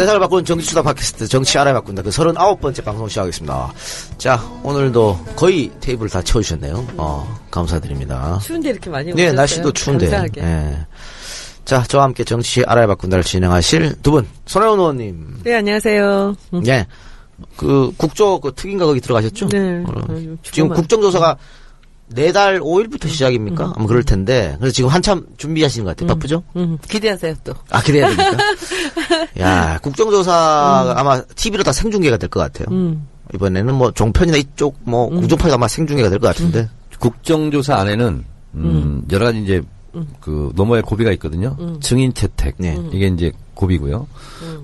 세상을 바꾸는 정치수다 팟캐스트 정치 알아야 바꾼다 그 39번째 방송 시작하겠습니다. 자 오늘도 거의 테이블 다 채워주셨네요. 어, 감사드립니다. 추운데 이렇게 많이 네 오셨어요? 날씨도 추운데. 감사하게. 예. 자 저와 함께 정치 알아야 바꾼다를 진행하실 두 분 손혜원 의원님. 네, 안녕하세요. 음. 예. 그 국조 그 특인가 거기 들어가셨죠? 네. 어, 아유, 지금. 국정조사가 네 달 5일부터 시작입니까? 아마 그럴 텐데. 그래서 지금 한참 준비하시는 것 같아요. 바쁘죠? 음, 기대하세요, 또. 아, 기대해야 됩니까? 야, 국정조사 아마 TV로 다 생중계가 될 것 같아요. 음. 이번에는 뭐 종편이나 이쪽 뭐 공중파가 아마 생중계가 될 것 같은데. 국정조사 안에는 음, 여러 가지 이제 그 너머에 고비가 있거든요. 증인 채택 네. 이게 이제 고비고요.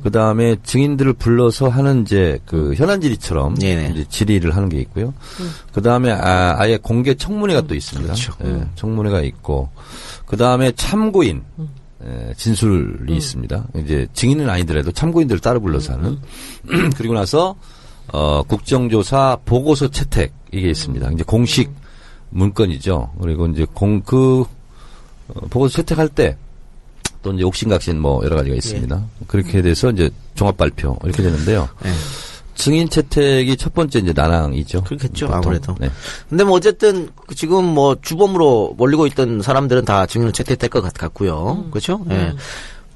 그 다음에 증인들을 불러서 하는 이제 그 현안 질의처럼 네네. 이제 질의를 하는 게 있고요. 그 다음에 아, 아예 공개 청문회가 또 있습니다. 그렇죠. 예, 청문회가 있고 그 다음에 참고인 예, 진술이 있습니다. 이제 증인은 아니더라도 참고인들을 따로 불러서 하는 그리고 나서 어 국정조사 보고서 채택 이게 있습니다. 이제 공식 문건이죠. 그리고 이제 공그 어, 보고서 채택할 때 또 이제 옥신각신 뭐 여러 가지가 있습니다. 그렇게 돼서 이제 종합 발표 이렇게 되는데요. 예. 증인 채택이 첫 번째 이제 난항이죠. 그렇겠죠, 보통. 아무래도. 네. 근데 뭐 어쨌든 그 지금 뭐 주범으로 몰리고 있던 사람들은 다 증인을 채택될 것 같- 같고요. 그렇죠? 예.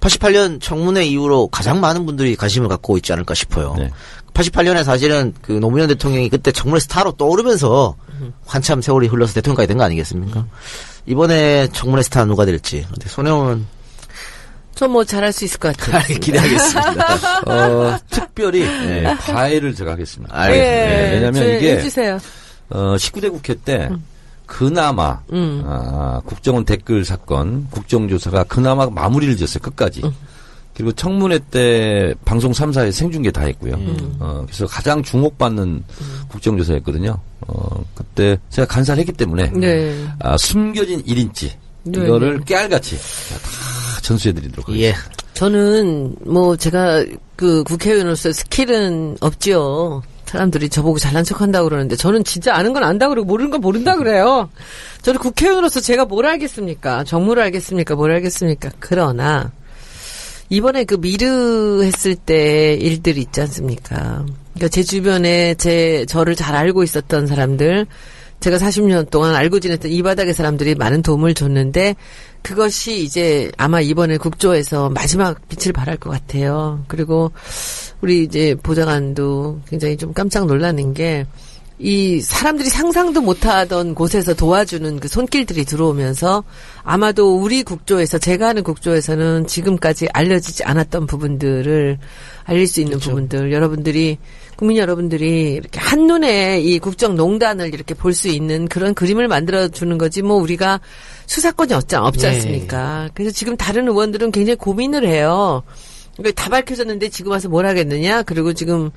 88년 청문회 이후로 가장 많은 분들이 관심을 갖고 있지 않을까 싶어요. 네. 88년에 사실은 그 노무현 대통령이 그때 청문회 스타로 떠오르면서 한참 세월이 흘러서 대통령까지 된 거 아니겠습니까? 이번에 청문회 스타 누가 될지. 근데 손혜원은 저 뭐 잘할 수 있을 것 같아요. 기대하겠습니다. 어, 특별히 예, 과외를 제가 하겠습니다. 알겠습니다. 예, 왜냐면 저 이게 해주세요. 어, 19대 국회 때 그나마 음. 아, 국정원 댓글 사건 국정조사가 그나마 마무리를 지었어요 끝까지. 그리고 청문회 때 방송 3사에 생중계 다 했고요. 어, 그래서 가장 주목받는 국정조사였거든요. 어, 그때 제가 간사를 했기 때문에 네. 아, 숨겨진 1인치 네, 이거를 깨알같이 다 전수해드리도록 하겠습니다. 예. 저는 뭐 제가 그 국회의원으로서 스킬은 없지요. 사람들이 저보고 잘난 척 한다고 그러는데 저는 진짜 아는 건 안다 그러고 모르는 건 모른다 그래요. 저는 국회의원으로서 제가 뭘 알겠습니까? 정무를 알겠습니까? 뭘 알겠습니까? 그러나 이번에 그 미르 했을 때 일들 있지 않습니까? 그러니까 제 주변에 제 저를 잘 알고 있었던 사람들 제가 40년 동안 알고 지냈던 이 바닥의 사람들이 많은 도움을 줬는데 그것이 이제 아마 이번에 국조에서 마지막 빛을 발할 것 같아요. 그리고 우리 이제 보좌관도 굉장히 좀 깜짝 놀라는 게 이 사람들이 상상도 못하던 곳에서 도와주는 그 손길들이 들어오면서 아마도 우리 국조에서 제가 하는 국조에서는 지금까지 알려지지 않았던 부분들을 알릴 수 있는 부분들 여러분들이 국민 여러분들이 이렇게 한눈에 이 국정농단을 이렇게 볼 수 있는 그런 그림을 만들어 주는 거지 뭐 우리가 수사권이 없지, 없지 예. 않습니까? 그래서 지금 다른 의원들은 굉장히 고민을 해요. 그러니까 다 밝혀졌는데 지금 와서 뭘 하겠느냐? 그리고 지금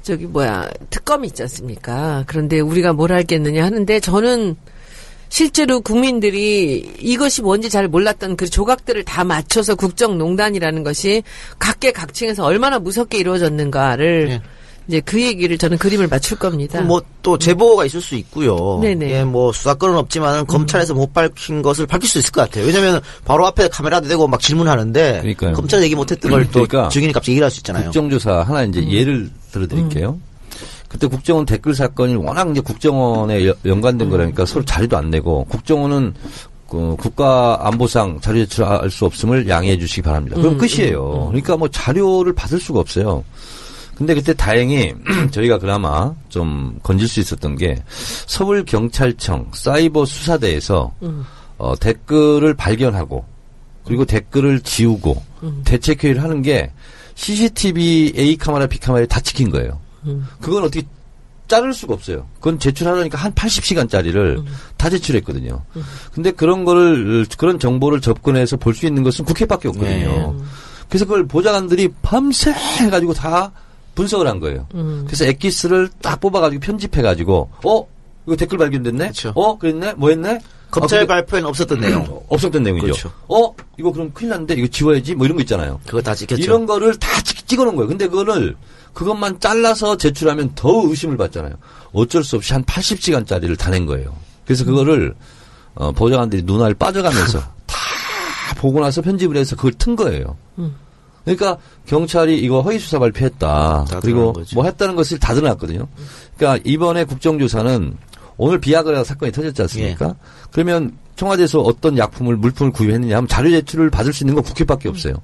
저기 뭐야 특검이 있지 않습니까? 그런데 우리가 뭘 알겠느냐 하는데 저는 실제로 국민들이 이것이 뭔지 잘 몰랐던 그 조각들을 다 맞춰서 국정농단이라는 것이 각계 각층에서 얼마나 무섭게 이루어졌는가를 예. 이제 그 얘기를 저는 그림을 맞출 겁니다. 뭐 또 제보가 있을 수 있고요. 네네. 예, 뭐 수사권은 없지만 검찰에서 못 밝힌 것을 밝힐 수 있을 것 같아요. 왜냐하면 바로 앞에 카메라도 대고 막 질문하는데 그러니까요. 검찰 얘기 못했던 걸또 그러니까 증인이 갑자기 얘기할 수 있잖아요. 국정조사 하나 이제 예를 들어드릴게요. 그때 국정원 댓글 사건이 워낙 이제 국정원에 여- 연관된 거라니까 서로 자리도 안 내고 국정원은 그 국가 안보상 자료 제출할 수 없음을 양해해 주시기 바랍니다. 그럼 끝이에요. 그러니까 뭐 자료를 받을 수가 없어요. 근데 그때 다행히 저희가 그나마 좀 건질 수 있었던 게 서울 경찰청 사이버 수사대에서 어, 댓글을 발견하고 그리고 댓글을 지우고 대책 회의를 하는 게 CCTV A 카메라, B 카메라에 다 찍힌 거예요. 그건 어떻게 자를 수가 없어요. 그건 제출하려니까 한 80시간짜리를 다 제출했거든요. 근데 그런 거를 그런 정보를 접근해서 볼 수 있는 것은 국회밖에 없거든요. 그래서 그걸 보좌관들이 밤새 해가지고 다 분석을 한 거예요. 그래서 엑기스를 딱 뽑아가지고 편집해가지고 어 이거 댓글 발견됐네. 그쵸. 어 그랬네. 뭐했네. 검찰 아, 근데 발표에는 없었던 내용. 없었던 내용이죠. 그렇죠. 어 이거 그럼 큰일 났는데 이거 지워야지 뭐 이런 거 있잖아요. 그거 다 찍혔죠. 이런 거를 다 찍, 찍어놓은 거예요. 근데 그거를 그것만 잘라서 제출하면 더 의심을 받잖아요. 어쩔 수 없이 한 80시간짜리를 다 낸 거예요. 그래서 그거를 어, 보좌관들이 눈알 빠져가면서 다 보고 나서 편집을 해서 그걸 튼 거예요. 그러니까 경찰이 이거 허위 수사 발표했다. 다 그리고. 뭐 했다는 것을 다 드러났거든요. 그러니까 이번에 국정조사는 오늘 비아그라 사건이 터졌지 않습니까? 예. 그러면 청와대에서 어떤 약품을 물품을 구입했느냐 하면 자료 제출을 받을 수 있는 건 국회밖에 없어요.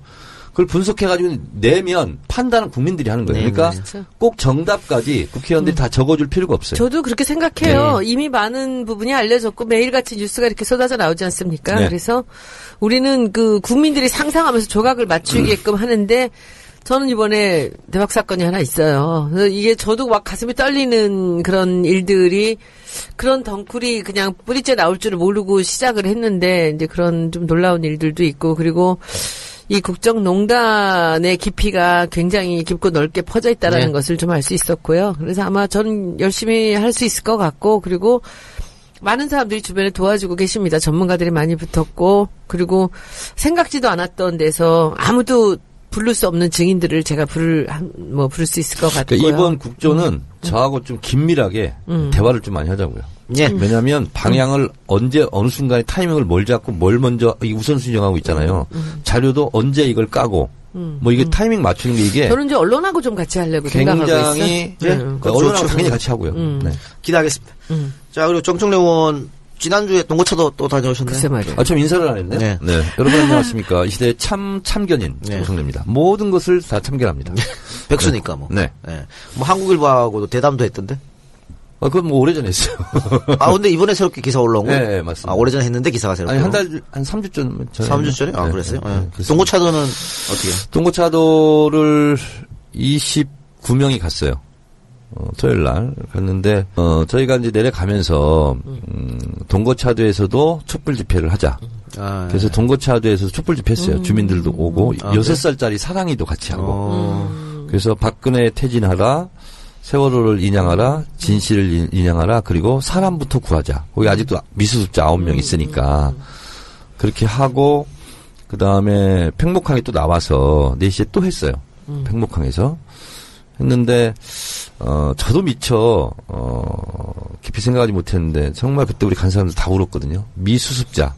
그걸 분석해가지고 내면 판단은 국민들이 하는 거예요. 네, 그러니까 네. 꼭 정답까지 국회의원들이 다 적어줄 필요가 없어요. 저도 그렇게 생각해요. 이미 많은 부분이 알려졌고 매일같이 뉴스가 이렇게 쏟아져 나오지 않습니까? 네. 그래서 우리는 그 국민들이 상상하면서 조각을 맞추게끔 하는데 저는 이번에 대박 사건이 하나 있어요. 이게 저도 막 가슴이 떨리는 그런 일들이 그런 덩쿨이 그냥 뿌리째 나올 줄을 모르고 시작을 했는데 이제 그런 좀 놀라운 일들도 있고 그리고 이 국정농단의 깊이가 굉장히 깊고 넓게 퍼져 있다라는 네. 것을 좀 알 수 있었고요. 그래서 아마 저는 열심히 할 수 있을 것 같고 그리고 많은 사람들이 주변에 도와주고 계십니다. 전문가들이 많이 붙었고 그리고 생각지도 않았던 데서 아무도 부를 수 없는 증인들을 제가 부를 한- 뭐 부를 수 있을 것 같고요. 그러니까 이번 국조는 저하고 좀 긴밀하게 음. 대화를 좀 많이 하자고요. 예. 왜냐하면 방향을 언제 어느 순간에 타이밍을 뭘 잡고 뭘 먼저 이 우선순위 정하고 있잖아요. 자료도 언제 이걸 까고 뭐 이게 타이밍 맞추는 게 이게 저는 이제 언론하고 좀 같이 하려고 생각하고 있어요. 굉장히 예. 음. 그 언론하고. 당연히 같이 하고요. 음. 네. 기대하겠습니다. 음. 자, 그리고 정청래 의원 지난주에 동거차도 또 다녀오셨네요. 글쎄 말이에요. 아, 참 인사를 안 했네요. 네. 네. 여러분 안녕하십니까. 이 시대의 참 참견인 네. 정성래입니다. 모든 것을 다 참견합니다. 백수니까 뭐. 네. 예. 뭐 한국일보하고도 대담도 했던데. 아, 그건 뭐 오래전에 했어요. 아, 근데 이번에 새롭게 기사 올라온 거? 네, 네, 맞습니다. 아, 오래전에 했는데 기사가 새롭게. 아니, 한 달, 한 3주 전, 전에. 3주 전에? 아, 네, 그랬어요? 네, 예. 네, 그렇습니다. 동거차도는 어떻게? 동고차도를 29명이 갔어요. 어, 토요일 날 갔는데 어, 저희가 이제 내려가면서 음, 동거차도에서도 촛불 집회를 하자. 아, 그래서 동거차도에서 촛불 집회 했어요. 주민들도 오고 아, 여섯 살짜리 사랑이도 같이 하고. 어, 그래서 박근혜 퇴진하라, 세월호를 인양하라, 진실을 인- 인양하라, 그리고 사람부터 구하자. 거기 아직도 미수습자 아홉 명 있으니까 그렇게 하고 그 다음에 팽목항에 또 나와서 4시에 또 했어요. 팽목항에서 했는데 어 저도 미처 어 깊이 생각하지 못했는데 정말 그때 우리 간 사람들 다 울었거든요. 미수습자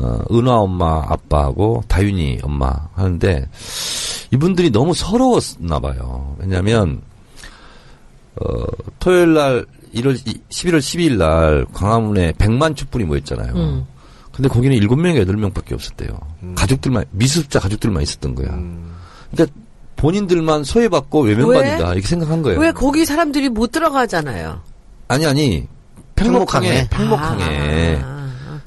어 은화 엄마 아빠하고 다윤이 엄마 하는데 이분들이 너무 서러웠나 봐요. 왜냐하면 어 토요일 날 1월 11월 12일 날 광화문에 100만 촛불이 모였잖아요. 음. 근데 거기는 7명, 8명밖에 없었대요. 가족들만 미수습자 가족들만 있었던 거야. 그러니까 본인들만 소외받고 외면받는다 이렇게 생각한 거예요. 왜 거기 사람들이 못 들어가잖아요. 아니 아니 팽목항에 팽목항에 아,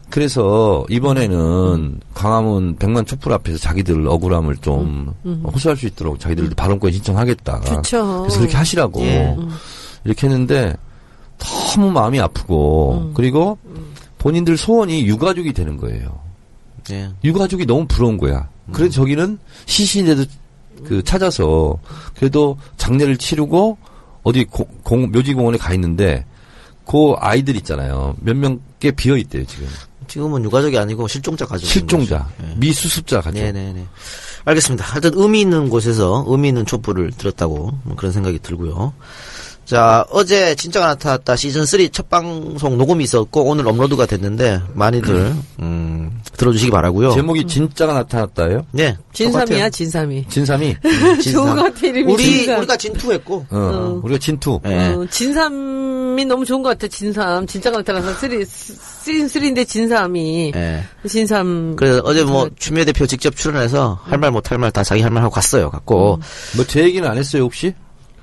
그래서 이번에는 광화문 백만 촛불 앞에서 자기들 억울함을 좀 호소할 수 있도록 자기들도 발언권 신청하겠다. 좋죠. 그래서 그렇게 하시라고 예. 이렇게 했는데 너무 마음이 아프고 그리고 본인들 소원이 유가족이 되는 거예요. 예. 유가족이 너무 부러운 거야. 그래서 저기는 시신인데도 그 찾아서 그래도 장례를 치르고 어디 고- 공, 묘지공원에 가 있는데 그 아이들 있잖아요. 몇 명 꽤 비어 있대요 지금. 지금은 유가족이 아니고 실종자 가족. 실종자, 미수습자 가족. 네네네. 알겠습니다. 하여튼 의미 있는 곳에서 의미 있는 촛불을 들었다고 뭐 그런 생각이 들고요. 자, 어제 진짜가 나타났다 시즌 3 첫 방송 녹음이 있었고 오늘 업로드가 됐는데 많이들, 음, 들어주시기 바라고요 제목이 진짜가 나타났다예요? 네. 진삼이야, 진삼이. 진삼이. 좋은 것 같아, 이름이 우리, 진삼. 우리가 진투했고, 어, 우리가 진투. 예. 어, 진삼이 너무 좋은 것 같아, 진삼. 진짜가 나타나서 three, three는 three인데 진삼이. 예. 진삼. 그래서 어제 뭐 추미애 대표 직접 출연해서 할 말 못 할 말 다 자기 할 말 하고 갔어요. 갔고 뭐 제 얘기는 안 했어요 혹시?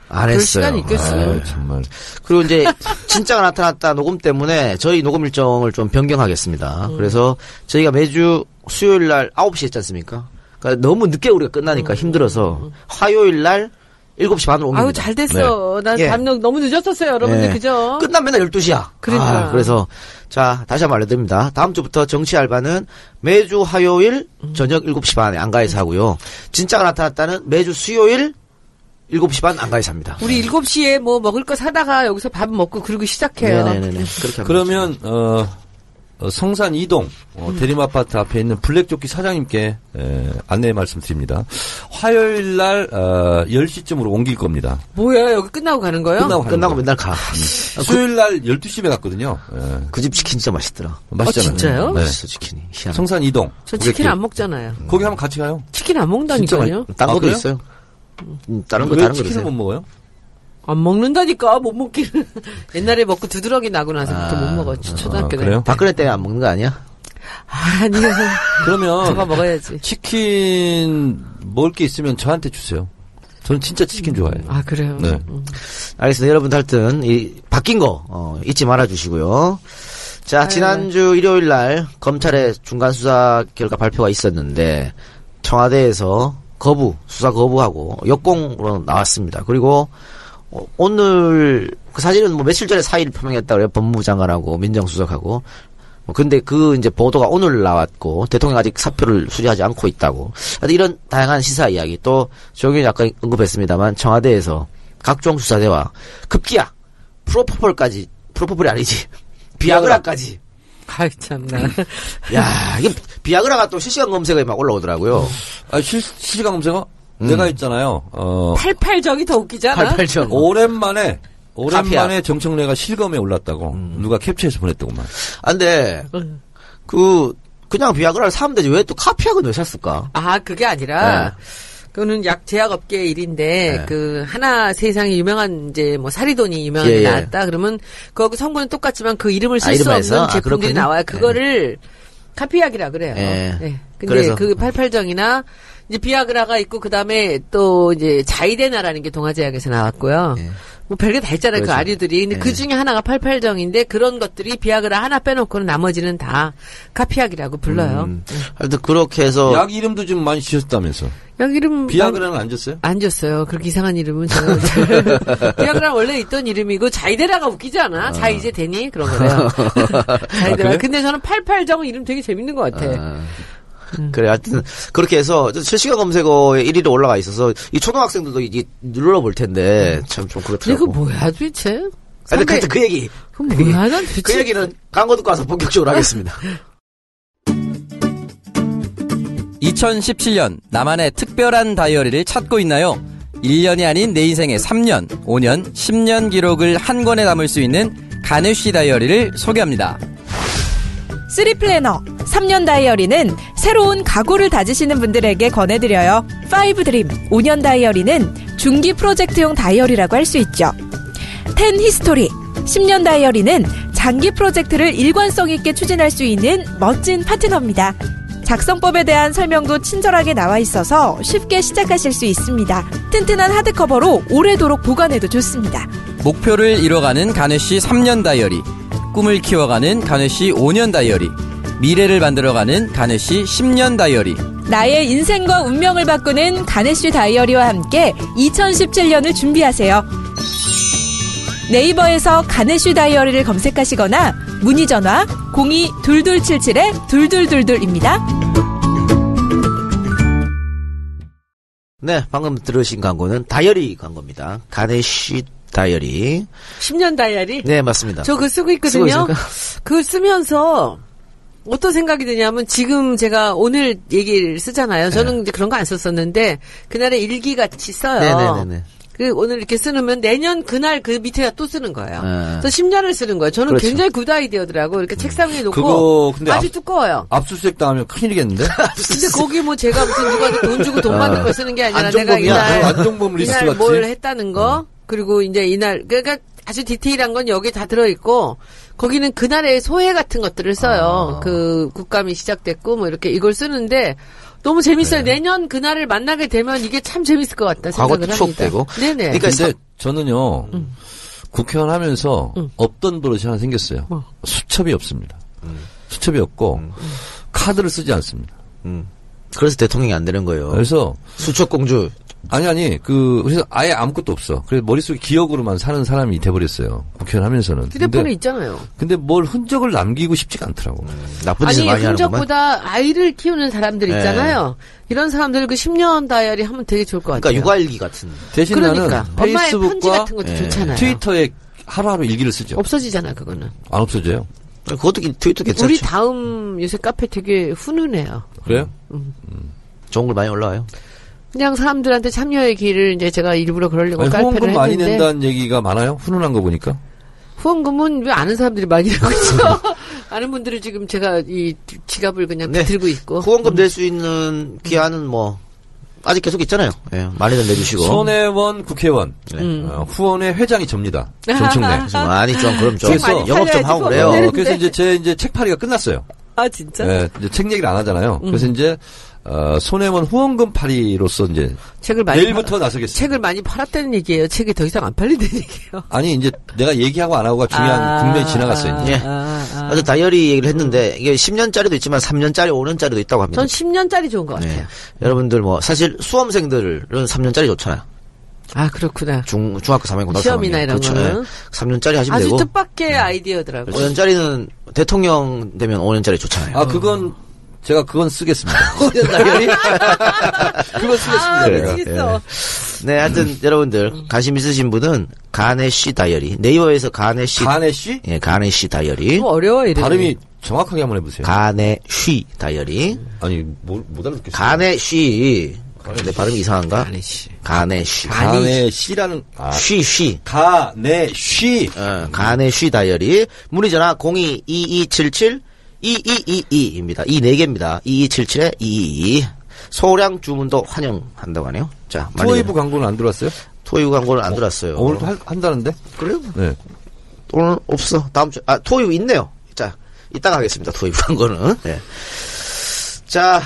안 했어요. 시간이 있겠어요. 아유, 정말. 그리고 이제 진짜가 나타났다 녹음 때문에 저희 녹음 일정을 좀 변경하겠습니다. 음. 그래서 저희가 매주 수요일 날 9시 했지 않습니까? 그러니까 너무 늦게 우리가 끝나니까 힘들어서 화요일 날 7시 반으로. 음. 아유, 잘 됐어. 난 예. 밤녘 너무 늦었었어요, 여러분들. 예. 그죠? 끝나면 맨날 12시야. 그러니까. 그래서 자, 다시 한번 알려드립니다. 다음 주부터 정치 알바는 매주 화요일 음. 저녁 7시 반에 안가에서 하고요. 진짜가 나타났다는 매주 수요일 7시 반 안가에서 합니다. 우리 7시에 네. 뭐 먹을 거 사다가 여기서 밥 먹고 그러고 시작해요. 네네네네. 그렇게 하면 되죠. 그러면 어 어, 성산 이동 어, 대림 아파트 앞에 있는 블랙조끼 사장님께 에, 안내 말씀드립니다. 화요일 날 어, 10시쯤으로 옮길 겁니다. 뭐야 여기 끝나고 가는 거예요? 끝나고 가는 끝나고 거예요. 맨날 가. 수요일 날 12시에 갔거든요. 예, 그집 치킨 진짜 맛있더라. 맛있잖아요. 어, 진짜요? 네. 맛있어, 치킨이. 희한해. 성산 이동. 저 치킨 고객길. 안 먹잖아요. 거기 한번 같이 가요. 치킨 안 먹는다니까요. 딴 아, 것도 그래요? 있어요. 음, 다른 거, 왜 다른 거 치킨을. 못 먹어요? 안 먹는다니까 못 먹기는. 옛날에 먹고 두드러기 나고 나서부터 아, 못 먹었지 초등학교 아, 때. 그래요? 박근혜 때문에 안 먹는 거 아니야? 아니요. 그러면 저거 먹어야지. 치킨 먹을 게 있으면 저한테 주세요. 저는 진짜 치킨 좋아해요. 아 그래요. 네. 음. 알겠습니다. 여러분 하여튼 이 바뀐 거 어, 잊지 말아 주시고요. 자, 아유. 지난주 일요일 날 검찰의 중간 수사 결과 발표가 있었는데 청와대에서 거부, 수사 거부하고 역공으로 나왔습니다. 그리고 어, 오늘 그 사실은 뭐 며칠 전에 사의를 표명했다 그래요. 법무부 장관하고 민정수석하고. 뭐 근데 그 이제 보도가 오늘 나왔고 대통령 아직 사표를 수리하지 않고 있다고. 이런 다양한 시사 이야기 또 조경이 아까 언급했습니다만 청와대에서 각종 수사대와 급기야 프로포폴까지 프로포폴이 아니지 비아그라까지. 아이 참나. 야 이게 비아그라가 또 실시간 검색어에 막 올라오더라고요. 아, 실, 실시간 검색어? 내가 있잖아요. 어, 88적이 더 웃기잖아. 88점. 오랜만에 오랜만에. 정청래가 실검에 올랐다고 누가 캡처해서 보냈더구만. 아, 근데 음. 그 그냥 비아그라를 사면 되지 왜 또 카피약은 왜 샀을까? 아 그게 아니라 네. 그거는 약 제약업계 일인데 네. 그 하나 세상에 유명한 이제 뭐 사리돈이 유명한 예, 게 예. 나왔다 그러면 거기 성분은 똑같지만 그 이름을 쓸 아, 수 없는? 아, 제품들이 그렇군요. 나와요. 그거를 카피약이라 그래요. 예. 네. 근데 그래서- 그 88정이나 이제 비아그라가 있고 그다음에 또 이제 자이데나라는 게 동아제약에서 나왔고요. 예. 뭐 별게 다 있잖아요. 그 그렇죠. 아류들이. 근데 예. 그 중에 하나가 88정인데 그런 것들이 비아그라 하나 빼놓고는 나머지는 다 카피약이라고 불러요. 음, 하여튼 그렇게 해서 약 이름도 좀 많이 지었다면서. 약 이름 비아그라는 안 줬어요? 안 줬어요. 그렇게 이상한 이름은 저는 비아그라 원래 있던 이름이고 자이데라가 웃기지 않아? 자 이제 되니 그런 거래요. 자이데라. 그래요? 근데 저는 88정 이름 되게 재밌는 것 같아. 아, 그래 하여튼 그렇게 해서 실시간 검색어에 1위로 올라가 있어서 이 초등학생들도 이게 눌러볼 텐데 참좀 근데 그렇더라고. 그거 뭐야 도대체? 근데 선배, 하여튼 그 얘기 그건 뭐야 난 도대체? 그 얘기는 광고 듣고 와서 본격적으로 하겠습니다. 2017년 나만의 특별한 다이어리를 찾고 있나요? 1년이 아닌 내 인생의 3년, 5년, 10년 기록을 한 권에 담을 수 있는 가네쉬 다이어리를 소개합니다. 3플래너 3년 다이어리는 새로운 각오를 다지시는 분들에게 권해드려요. 5 Dream 5년 다이어리는 중기 프로젝트용 다이어리라고 할 수 있죠. 10 History 10년 다이어리는 장기 프로젝트를 일관성 있게 추진할 수 있는 멋진 파트너입니다. 작성법에 대한 설명도 친절하게 나와 있어서 쉽게 시작하실 수 있습니다. 튼튼한 하드커버로 오래도록 보관해도 좋습니다. 목표를 이뤄가는 가네쉬 3년 다이어리, 꿈을 키워가는 가네쉬 5년 다이어리, 미래를 만들어가는 가네쉬 10년 다이어리. 나의 인생과 운명을 바꾸는 가네쉬 다이어리와 함께 2017년을 준비하세요. 네이버에서 가네쉬 다이어리를 검색하시거나 문의 전화 02-2277-2222입니다. 네, 방금 들으신 광고는 다이어리 광고입니다. 가네쉬 다이어리. 10년 다이어리? 네, 맞습니다. 저 그거 쓰고 있거든요. 그걸 쓰면서 어떤 생각이 드냐면 지금 제가 오늘 얘기를 쓰잖아요. 저는 이제 그런 거 안 썼었는데 그날의 일기 같이 써요. 네. 네네네네. 그 오늘 이렇게 쓰면 내년 그날 그 밑에다 또 쓰는 거예요. 네. 그래서 10년을 쓰는 거예요. 저는 그렇죠. 굉장히 good 아이디어더라고. 이렇게 책상 위에 놓고 그거 근데 아주 앞- 두꺼워요. 압수수색 당하면 큰일이겠는데? 근데 거기 뭐 제가 무슨 누가 돈 주고 돈 받는 걸 쓰는 게 아니라 내가 안종범이야. 이날 안종범 리스트 이날 같지? 뭘 했다는 거 그리고 이제 이날 그러니까 아주 디테일한 건 여기 다 들어 있고 거기는 그날의 소회 같은 것들을 써요. 아. 그 국감이 시작됐고 뭐 이렇게 이걸 쓰는데 너무 재밌어요. 내년 그날을 만나게 되면 이게 참 재밌을 것 같다 생각을 합니다. 추억되고. 네네. 그러니까 근데 저는요, 국회의원 하면서 음. 없던 버릇이 하나 생겼어요. 뭐? 수첩이 없습니다. 수첩이 없고, 카드를 쓰지 않습니다. 음. 그래서 대통령이 안 되는 거예요. 그래서, 수첩공주. 아니, 아니, 그, 그래서 아예 아무것도 없어. 그래서 머릿속에 기억으로만 사는 사람이 돼버렸어요. 국회의원 하면서는. 휴대폰에 근데, 있잖아요. 근데 뭘 흔적을 남기고 싶지가 않더라고. 나쁜 짓을 아니 많이 하는구만. 흔적보다 아이를 키우는 사람들 네. 있잖아요. 이런 사람들 그 10년 다이어리 하면 되게 좋을 것 같아요. 그러니까 육아일기 같은. 대신 그러니까 나는 엄마의 편지 페이스북과 같은 것도 예, 좋잖아요. 트위터에 하루하루 일기를 쓰죠. 없어지잖아 그거는. 안 없어져요. 그것도 기- 트위터 괜찮죠. 우리 다음 요새 카페 되게 훈훈해요. 그래요? 좋은 걸 많이 올라와요. 그냥 사람들한테 참여의 길을 이제 제가 일부러 그러려고 아니, 카페를 후원금 많이 했는데 낸다는 얘기가 많아요? 훈훈한 거 보니까. 후원금은 왜 아는 사람들이 많이 내고 있어? 아는 분들이 지금 제가 이 지갑을 그냥 네. 들고 있고 후원금 낼 수 있는 기한은 뭐 아직 계속 있잖아요. 예, 많이들 내주시고. 손혜원 국회의원 네. 음. 어, 후원의 회장이 접니다. 정청래. 그래서 많이 좀 그럼 좀 그래서 영업 좀 하고 그래요. 네. 어, 그래서 이제 제 이제 책 팔이가 끝났어요. 아 진짜? 예, 이제 책 얘기를 안 하잖아요. 음. 그래서 이제 어, 손혜원 후원금 팔이로서 이제 책을 많이 내일부터 팔- 나서겠습니다. 책을 많이 팔았다는 얘기예요. 책이 더 이상 안 팔린다는 얘기예요. 아니 이제 내가 얘기하고 안 하고가 중요한 아, 국면이 지나갔어요. 이제. 예. 아, 아. 아주 다이어리 얘기를 했는데 이게 10년짜리도 있지만 3년짜리, 5년짜리도 있다고 합니다. 전 10년짜리 좋은 것 같아요. 네. 여러분들 뭐 사실 수험생들은 3년짜리 좋잖아요. 아 그렇구나. 중 중학교 3학년 고등학교 시험이나 3학년. 이런 그렇죠. 거는. 예. 3년짜리 하시면 아주 되고 뜻밖의 아이디어더라고요. 5년짜리는 대통령 되면 5년짜리 좋잖아요. 아 그건 제가 그건 쓰겠습니다. 5년 다이어리? 그건 쓰겠습니다. 아. 미치겠어. 네, 하여튼 여러분들 관심 있으신 분은 가네시 다이어리 네이버에서 가네시 가네쉬 예, 가네시 다이어리 좀 어려워 이름이. 발음이 정확하게 한번 해보세요. 가네쉬 다이어리 아니 뭐, 못 알아듣겠어요. 가네쉬 내 발음이 이상한가? 가네쉬. 가네쉬 가네쉬라는 아 쉬쉬 가네쉬 어, 가네쉬 다이어리 문의 전화 022277 2222입니다. 이 네 개입니다. 2277에 222 소량 주문도 환영한다고 하네요. 자, 투어이브 광고는 안 들어왔어요? 투어이브 광고는 안 들었어요. 오늘도 할- 한다는데? 그래요? 네. 오늘 없어. 다음 주, 아, 투어이브 있네요. 자, 이따가 하겠습니다. 투어이브 광고는. 네. 자,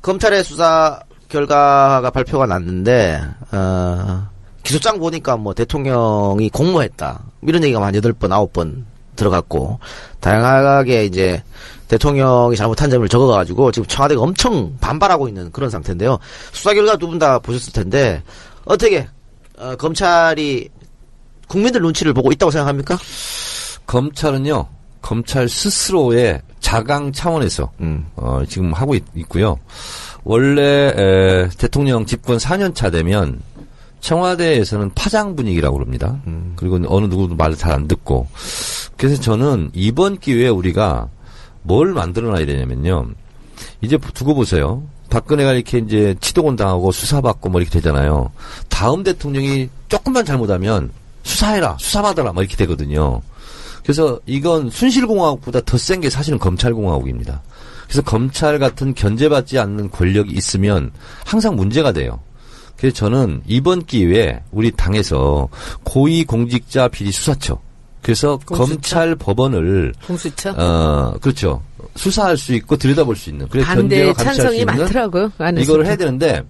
검찰의 수사 결과가 발표가 났는데, 어, 기소장 보니까 뭐 대통령이 공모했다. 이런 얘기가 한 8번, 9번 들어갔고, 다양하게 이제 대통령이 잘못한 점을 적어가지고 지금 청와대가 엄청 반발하고 있는 그런 상태인데요. 수사 결과 두 분 다 보셨을 텐데, 어떻게, 어, 검찰이 국민들 눈치를 보고 있다고 생각합니까? 검찰은요, 검찰 스스로의 자강 차원에서, 음. 어, 지금 하고 있, 고요 원래, 에, 대통령 집권 4년 차 되면, 청와대에서는 파장 분위기라고 그럽니다. 그리고 어느 누구도 말을 잘 안 듣고. 그래서 저는 이번 기회에 우리가 뭘 만들어놔야 되냐면요. 이제 두고 보세요. 박근혜가 이렇게 이제 치도곤 당하고 수사받고 뭐 이렇게 되잖아요. 다음 대통령이 조금만 잘못하면 수사해라, 수사받아라, 뭐 이렇게 되거든요. 그래서 이건 순실공화국보다 더 센 게 사실은 검찰공화국입니다. 그래서 검찰 같은 견제받지 않는 권력이 있으면 항상 문제가 돼요. 그래서 저는 이번 기회에 우리 당에서 고위공직자 비리 수사처 그래서 공수처? 검찰 법원을 공수처. 어 그렇죠 수사할 수 있고 들여다볼 수 있는 그래서 반대 찬성이 많더라고요. 이거를 해야 되는데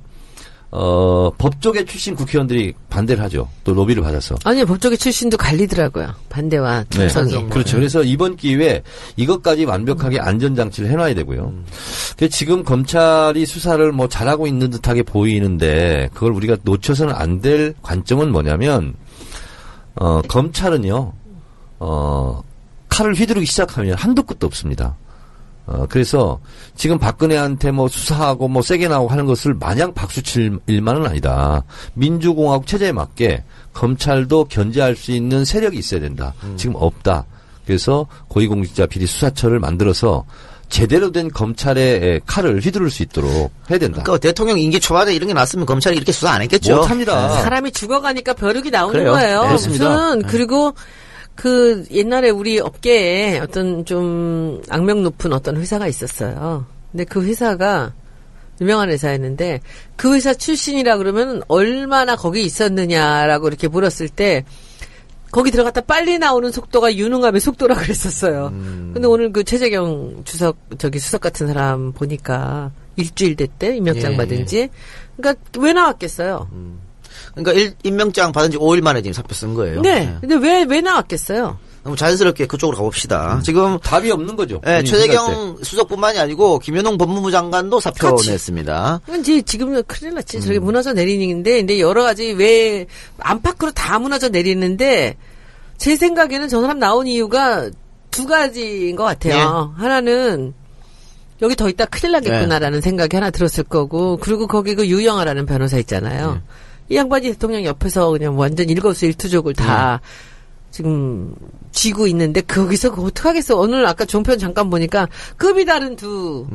어 법조계 출신 국회의원들이 반대를 하죠 또 로비를 받아서 아니 법조계 출신도 갈리더라고요. 반대와 네. 찬성이. 그렇죠. 그래서 이번 기회에 이것까지 완벽하게 안전장치를 해놔야 되고요. 근데 지금 검찰이 수사를 뭐 잘하고 있는 듯하게 보이는데 그걸 우리가 놓쳐서는 안 될 관점은 뭐냐면 어 검찰은요 어 칼을 휘두르기 시작하면 한도 끝도 없습니다. 어, 그래서 지금 박근혜한테 뭐 수사하고 뭐 세게 나오고 하는 것을 마냥 박수칠 일만은 아니다. 민주공화국 체제에 맞게 검찰도 견제할 수 있는 세력이 있어야 된다. 지금 없다. 그래서 고위공직자 비리 수사처를 만들어서 제대로 된 검찰의 칼을 휘두를 수 있도록 해야 된다. 그러니까 대통령 임기 초반에 이런 게 났으면 검찰이 이렇게 수사 안 했겠죠. 못합니다. 사람이 죽어가니까 벼룩이 나오는 그래요. 거예요. 네, 그렇습니다. 무슨 그리고 그 옛날에 우리 업계에 어떤 좀 악명 높은 어떤 회사가 있었어요. 근데 그 회사가 유명한 회사였는데 그 회사 출신이라 그러면 얼마나 거기 있었느냐라고 이렇게 물었을 때 거기 들어갔다 빨리 나오는 속도가 유능함의 속도라 그랬었어요. 근데 오늘 그 최재경 주석 저기 수석 같은 사람 보니까 일주일 됐대 임명장 예, 받은 지. 그러니까 왜 나왔겠어요? 그러니까 일, 임명장 받은 지 5일 만에 지금 사표 쓴 거예요. 네. 근데 왜, 왜 나왔겠어요? 그럼 자연스럽게 그쪽으로 가봅시다. 지금 답이 없는 거죠. 때. 최재경 수석뿐만이 아니고 김현웅 법무부 장관도 사표 같이. 냈습니다. 이제 지금은 큰일 났지. 음. 저게 무너져 내리는데, 근데 여러 가지 왜, 안팎으로 다 무너져 내리는데, 제 생각에는 저 사람 나온 이유가 두 가지인 것 같아요. 예. 하나는, 여기 더 있다 큰일 나겠구나라는 생각이 하나 들었을 거고, 그리고 거기 그 유영아라는 변호사 있잖아요. 예. 이 양반이 대통령 옆에서 그냥 완전 일거수일투족을 다 지금 쥐고 있는데 거기서 그거 어떡하겠어. 오늘 아까 종편 잠깐 보니까 급이 다른 두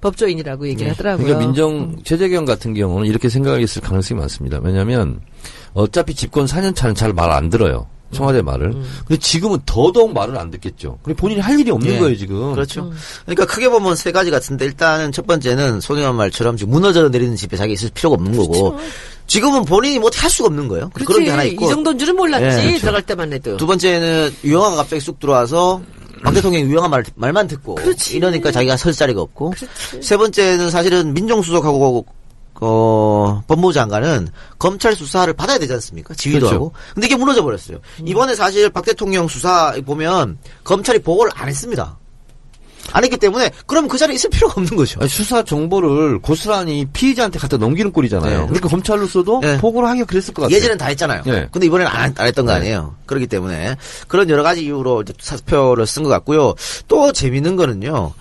법조인이라고 얘기를 하더라고요. 그러니까 민정 최재경 같은 경우는 이렇게 생각했을 가능성이 많습니다. 왜냐하면 어차피 집권 4년 차는 잘 말 안 들어요. 청와대 말을. 근데 지금은 더더욱 말을 안 듣겠죠. 근데 본인이 할 일이 없는 예. 거예요 지금. 그렇죠. 그러니까 크게 보면 세 가지 같은데 일단은 첫 번째는 송영환 말처럼 지금 무너져 내리는 집에 자기 있을 필요가 없는 거고 지금은 본인이 뭐 할 수가 없는 거예요. 그렇지. 그런 게 하나 있고 이 정도인 줄은 몰랐지. 예, 그렇죠. 들어갈 때만 해도. 두 번째는 유영아가 갑자기 쑥 들어와서 박 대통령이 유영아 말, 말만 듣고 그렇지. 이러니까 자기가 설 자리가 없고 그렇지. 세 번째는 사실은 민정수석하고 어, 법무부 장관은 검찰 수사를 받아야 되지 않습니까? 지휘도 그렇죠. 하고. 근데 이게 무너져 버렸어요. 이번에 사실 박 대통령 수사 보면 검찰이 보고를 안 했습니다. 안 했기 때문에 그럼 그 자리에 있을 필요가 없는 거죠. 아니, 수사 정보를 고스란히 피의자한테 갖다 넘기는 꼴이잖아요. 네. 그러니까 검찰로서도 네. 보고를 하기가 그랬을 것 같아요. 예전엔 다 했잖아요. 네. 근데 이번에는 안, 안 했던 거 네. 아니에요. 그렇기 때문에 그런 여러 가지 이유로 사표를 쓴 것 같고요. 또 재밌는 거는요.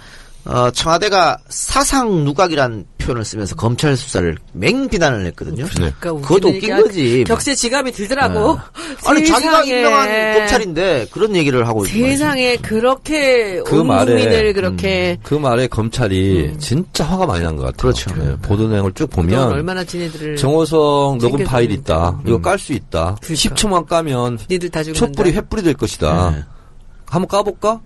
어, 청와대가 사상 누각이란 표현을 쓰면서 검찰 수사를 맹비난을 했거든요. 네. 그러니까 그것도 웃긴. 거지. 격세 지감이 들더라고. 아니 자기가. 임명한 검찰인데 그런 얘기를 하고 있는. 세상에 그렇게 그온 말에, 국민을 그렇게 그 말에 검찰이 진짜 화가 많이 난 것 같아요. 그렇죠. 네, 보도 내용을 쭉 보면 얼마나 지네들을 정호성 녹음. 파일 있다. 이거 깔 수 있다. 그러니까. 10초만 까면 니들 다 죽는다. 촛불이 횃불이 될 것이다. 네. 한번 까볼까?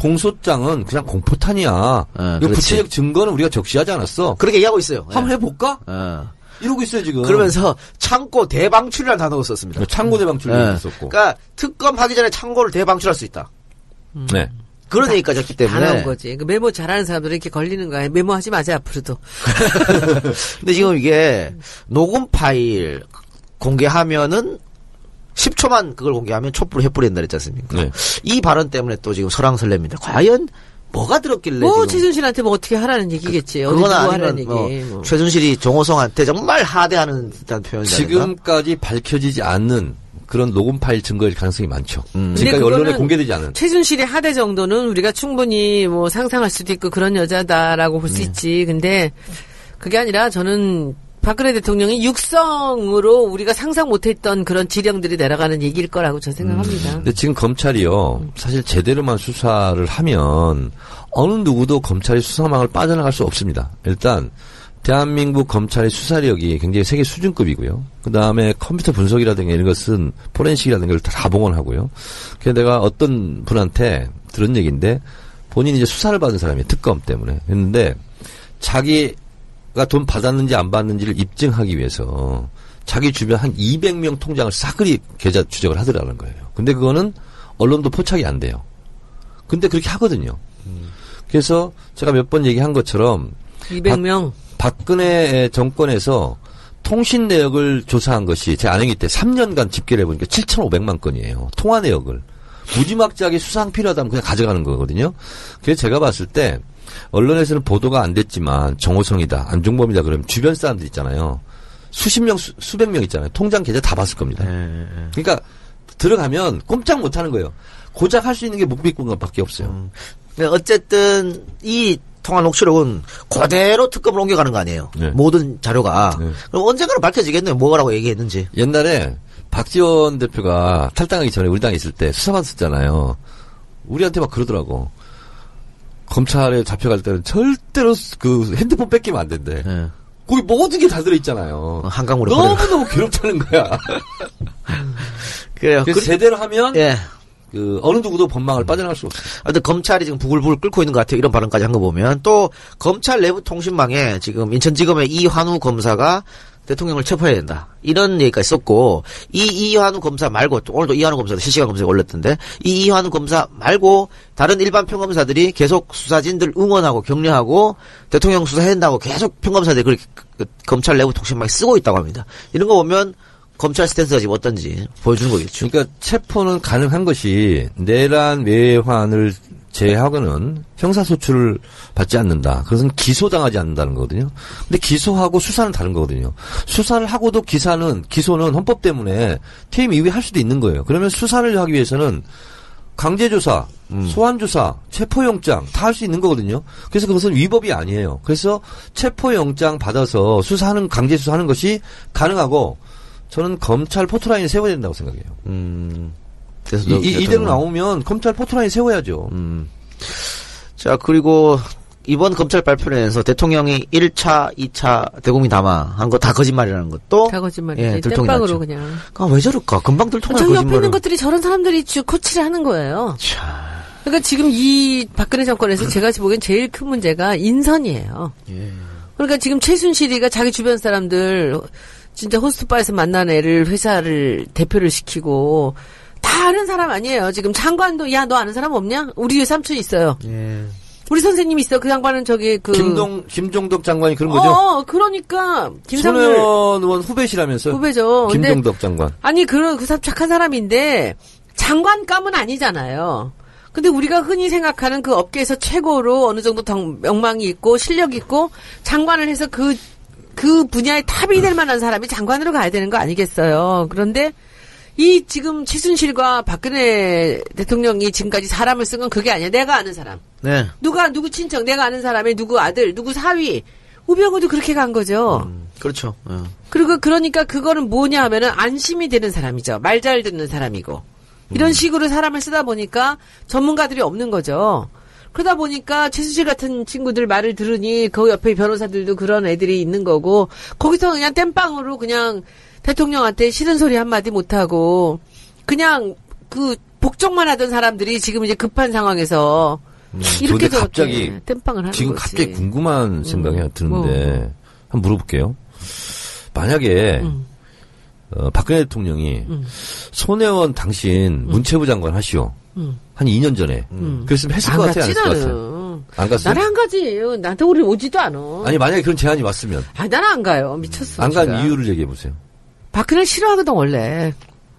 공소장은 그냥 공포탄이야. 어, 이거 그렇지. 구체적 증거는 우리가 적시하지 않았어. 그렇게 얘기하고 있어요. 예. 한번 해볼까? 어. 이러고 있어요 지금. 그러면서 창고 대방출이라는 단어를 썼습니다. 창고 대방출도 예. 있었고. 그러니까 특검 하기 전에 창고를 대방출할 수 있다. 네. 그런 얘기까지 했기 다 나온 때문에. 거지. 그 메모 잘하는 사람들은 이렇게 걸리는 거야. 메모하지 마세요 앞으로도. 근데 지금 이게 녹음 파일 공개하면은 10초만 그걸 공개하면 촛불 횃불이 된다 그랬지 않습니까? 네. 이 발언 때문에 또 지금 설왕설래입니다. 과연 뭐가 들었길래 뭐 지금 최순실한테 뭐 어떻게 하라는 얘기겠지. 그 거나 누구 아니면 하라는 뭐 얘기. 뭐. 최순실이 정호성한테 정말 하대하는 듯한 표현이다. 지금까지 밝혀지지 않는 그런 녹음 파일 증거일 가능성이 많죠. 음. 지금까지 근데 언론에 공개되지 않은. 최순실의 하대 정도는 우리가 충분히 뭐 상상할 수도 있고 그런 여자다라고 볼수 네. 있지. 근데 그게 아니라 저는 박근혜 대통령이 육성으로 우리가 상상 못했던 그런 지령들이 내려가는 얘기일 거라고 저는 생각합니다. 근데 지금 검찰이요, 사실 제대로만 수사를 하면 어느 누구도 검찰이 수사망을 빠져나갈 수 없습니다. 일단 대한민국 검찰의 수사력이 굉장히 세계 수준급이고요. 그 다음에 컴퓨터 분석이라든가 이런 것은 포렌식이라든가 걸다 복원하고요. 그래서 내가 어떤 분한테 들은 얘기인데 본인이 이제 수사를 받은 사람이에요. 특검 때문에. 했는데 자기가 돈 받았는지 안 받는지를 입증하기 위해서 자기 주변 한 200명 통장을 싸그리 계좌 추적을 하더라는 거예요. 근데 그거는 언론도 포착이 안 돼요. 근데 그렇게 하거든요. 그래서 제가 몇 번 얘기한 것처럼 200명. 박 근혜 정권에서 통신 내역을 조사한 것이 제 안행이 때 3년간 집계를 해보니까 7,500만 건이에요. 통화 내역을. 무지막지하게 수상 필요하다면 그냥 가져가는 거거든요. 그래서 제가 봤을 때 언론에서는 보도가 안 됐지만 정호성이다, 안중범이다 그러면 주변 사람들 있잖아요. 수십 명, 수, 수백 명 있잖아요. 통장 계좌 다 봤을 겁니다. 예, 그러니까 들어가면 꼼짝 못 하는 거예요. 고작 할 수 있는 게 묵비공간밖에 없어요. 근데 어쨌든 이 통화 녹취록은 그대로 특검을 옮겨가는 거 아니에요. 네. 모든 자료가. 네. 그럼 언젠가는 밝혀지겠네요. 뭐라고 얘기했는지. 옛날에 박지원 대표가 탈당하기 전에 우리 당에 있을 때 수사받았잖아요. 우리한테 막 그러더라고. 검찰에 잡혀갈 때는 절대로 그 핸드폰 뺏기면 안 된대. 예. 거기 모든 게 다 들어있잖아요. 어, 한강으로. 너무너무 괴롭다는 거야. 그래요. 그래서 그, 제대로 하면 예. 그 어느 누구도 법망을 빠져나갈 수 없어요. 하여튼 검찰이 지금 부글부글 끓고 있는 것 같아요. 이런 발언까지 한 거 보면. 또 검찰 내부 통신망에 지금 인천지검의 이환우 검사가 대통령을 체포해야 된다. 이런 얘기가 있었고, 이 이환우 검사 말고, 또 오늘도 이환우 검사도 실시간 검색에 올렸던데, 이 이환우 검사 말고, 다른 일반 평검사들이 계속 수사진들 응원하고 격려하고, 대통령 수사해야 된다고 계속 평검사들이 그렇게 그 검찰 내부 통신망에 쓰고 있다고 합니다. 이런 거 보면, 검찰 스탠스가 지금 어떤지 보여주는 거겠죠. 그러니까 체포는 가능한 것이 내란 외환을 제외하고는 형사소출을 받지 않는다. 그것은 기소당하지 않는다는 거거든요. 근데 기소하고 수사는 다른 거거든요. 수사를 하고도 기사는 기소는 헌법 때문에 퇴임 이후에 할 수도 있는 거예요. 그러면 수사를 하기 위해서는 강제조사, 소환조사, 체포영장 다 할 수 있는 거거든요. 그래서 그것은 위법이 아니에요. 그래서 체포영장 받아서 수사하는 강제수사하는 것이 가능하고 저는 검찰 포토라인을 세워야 된다고 생각해요. 음, 돼서 이, 이, 이 대로 나오면 검찰 포트라인 세워야죠. 음. 자, 그리고 이번 검찰 발표에서 대통령이 1차, 2차 대국민 담화 한 거 다 거짓말이라는 것도 다 거짓말이지. 예, 들통이 땜빵으로. 그냥. 아, 왜 저럴까? 금방 들통날 저기 옆에 있는. 것들이 저런 사람들이 주 코치를 하는 거예요. 그러니까 지금 이 박근혜 정권에서 제가 보기엔 제일 큰 문제가 인선이에요. 예. 그러니까 지금 최순실이가 자기 주변 사람들 진짜 호스트바에서 만난 애를 회사를 대표를 시키고 다 아는 사람 아니에요. 지금 장관도 야 너 아는 사람 없냐? 우리 삼촌 있어요. 예. 우리 선생님 있어. 그 양반은 저기 그 김동 김종덕 장관이 그런 거죠. 어, 그러니까 김상률 손혜원 의원 후배시라면서요. 후배죠. 근데 김종덕 장관. 아니 그런 그 사람 착한 사람인데 장관감은 아니잖아요. 근데 우리가 흔히 생각하는 그 업계에서 최고로 어느 정도 당- 명망이 있고 실력 있고 장관을 해서 그 그 분야의 탑이 될 만한 사람이 장관으로 가야 되는 거 아니겠어요. 그런데 이 지금 최순실과 박근혜 대통령이 지금까지 사람을 쓴 건 그게 아니야. 내가 아는 사람. 네. 누가 누구 친척, 내가 아는 사람의 누구 아들, 누구 사위. 우병우도 그렇게 간 거죠. 그렇죠. 예. 그리고 그러니까 그거는 뭐냐 하면은 안심이 되는 사람이죠. 말 잘 듣는 사람이고. 이런 식으로 사람을 쓰다 보니까 전문가들이 없는 거죠. 그러다 보니까 최수실 같은 친구들 말을 들으니 그 옆에 변호사들도 그런 애들이 있는 거고 거기서 그냥 땜빵으로 그냥 대통령한테 싫은 소리 한마디 못하고 그냥 그 복종만 하던 사람들이 지금 이제 급한 상황에서 이렇게 근데 저렇게 갑자기 땜빵을 하는 지금 거지. 갑자기 궁금한 생각이 뭐. 드는데 한번 물어볼게요. 만약에 음. 어, 박근혜 대통령이 손혜원 당신 문체부 장관 하시오. 음. 한 2년 전에. 그랬으면 했을 안것 같아요, 안 했을 것 같아요? 나는. 안 갔어요? 나는 안 가지. 나한테 우리 오지도 않아. 아니 만약에 그런 제안이 왔으면 아, 나는 안 가요. 미쳤어. 안 간. 이유를 얘기해 보세요. 박근혜 싫어하거든 원래.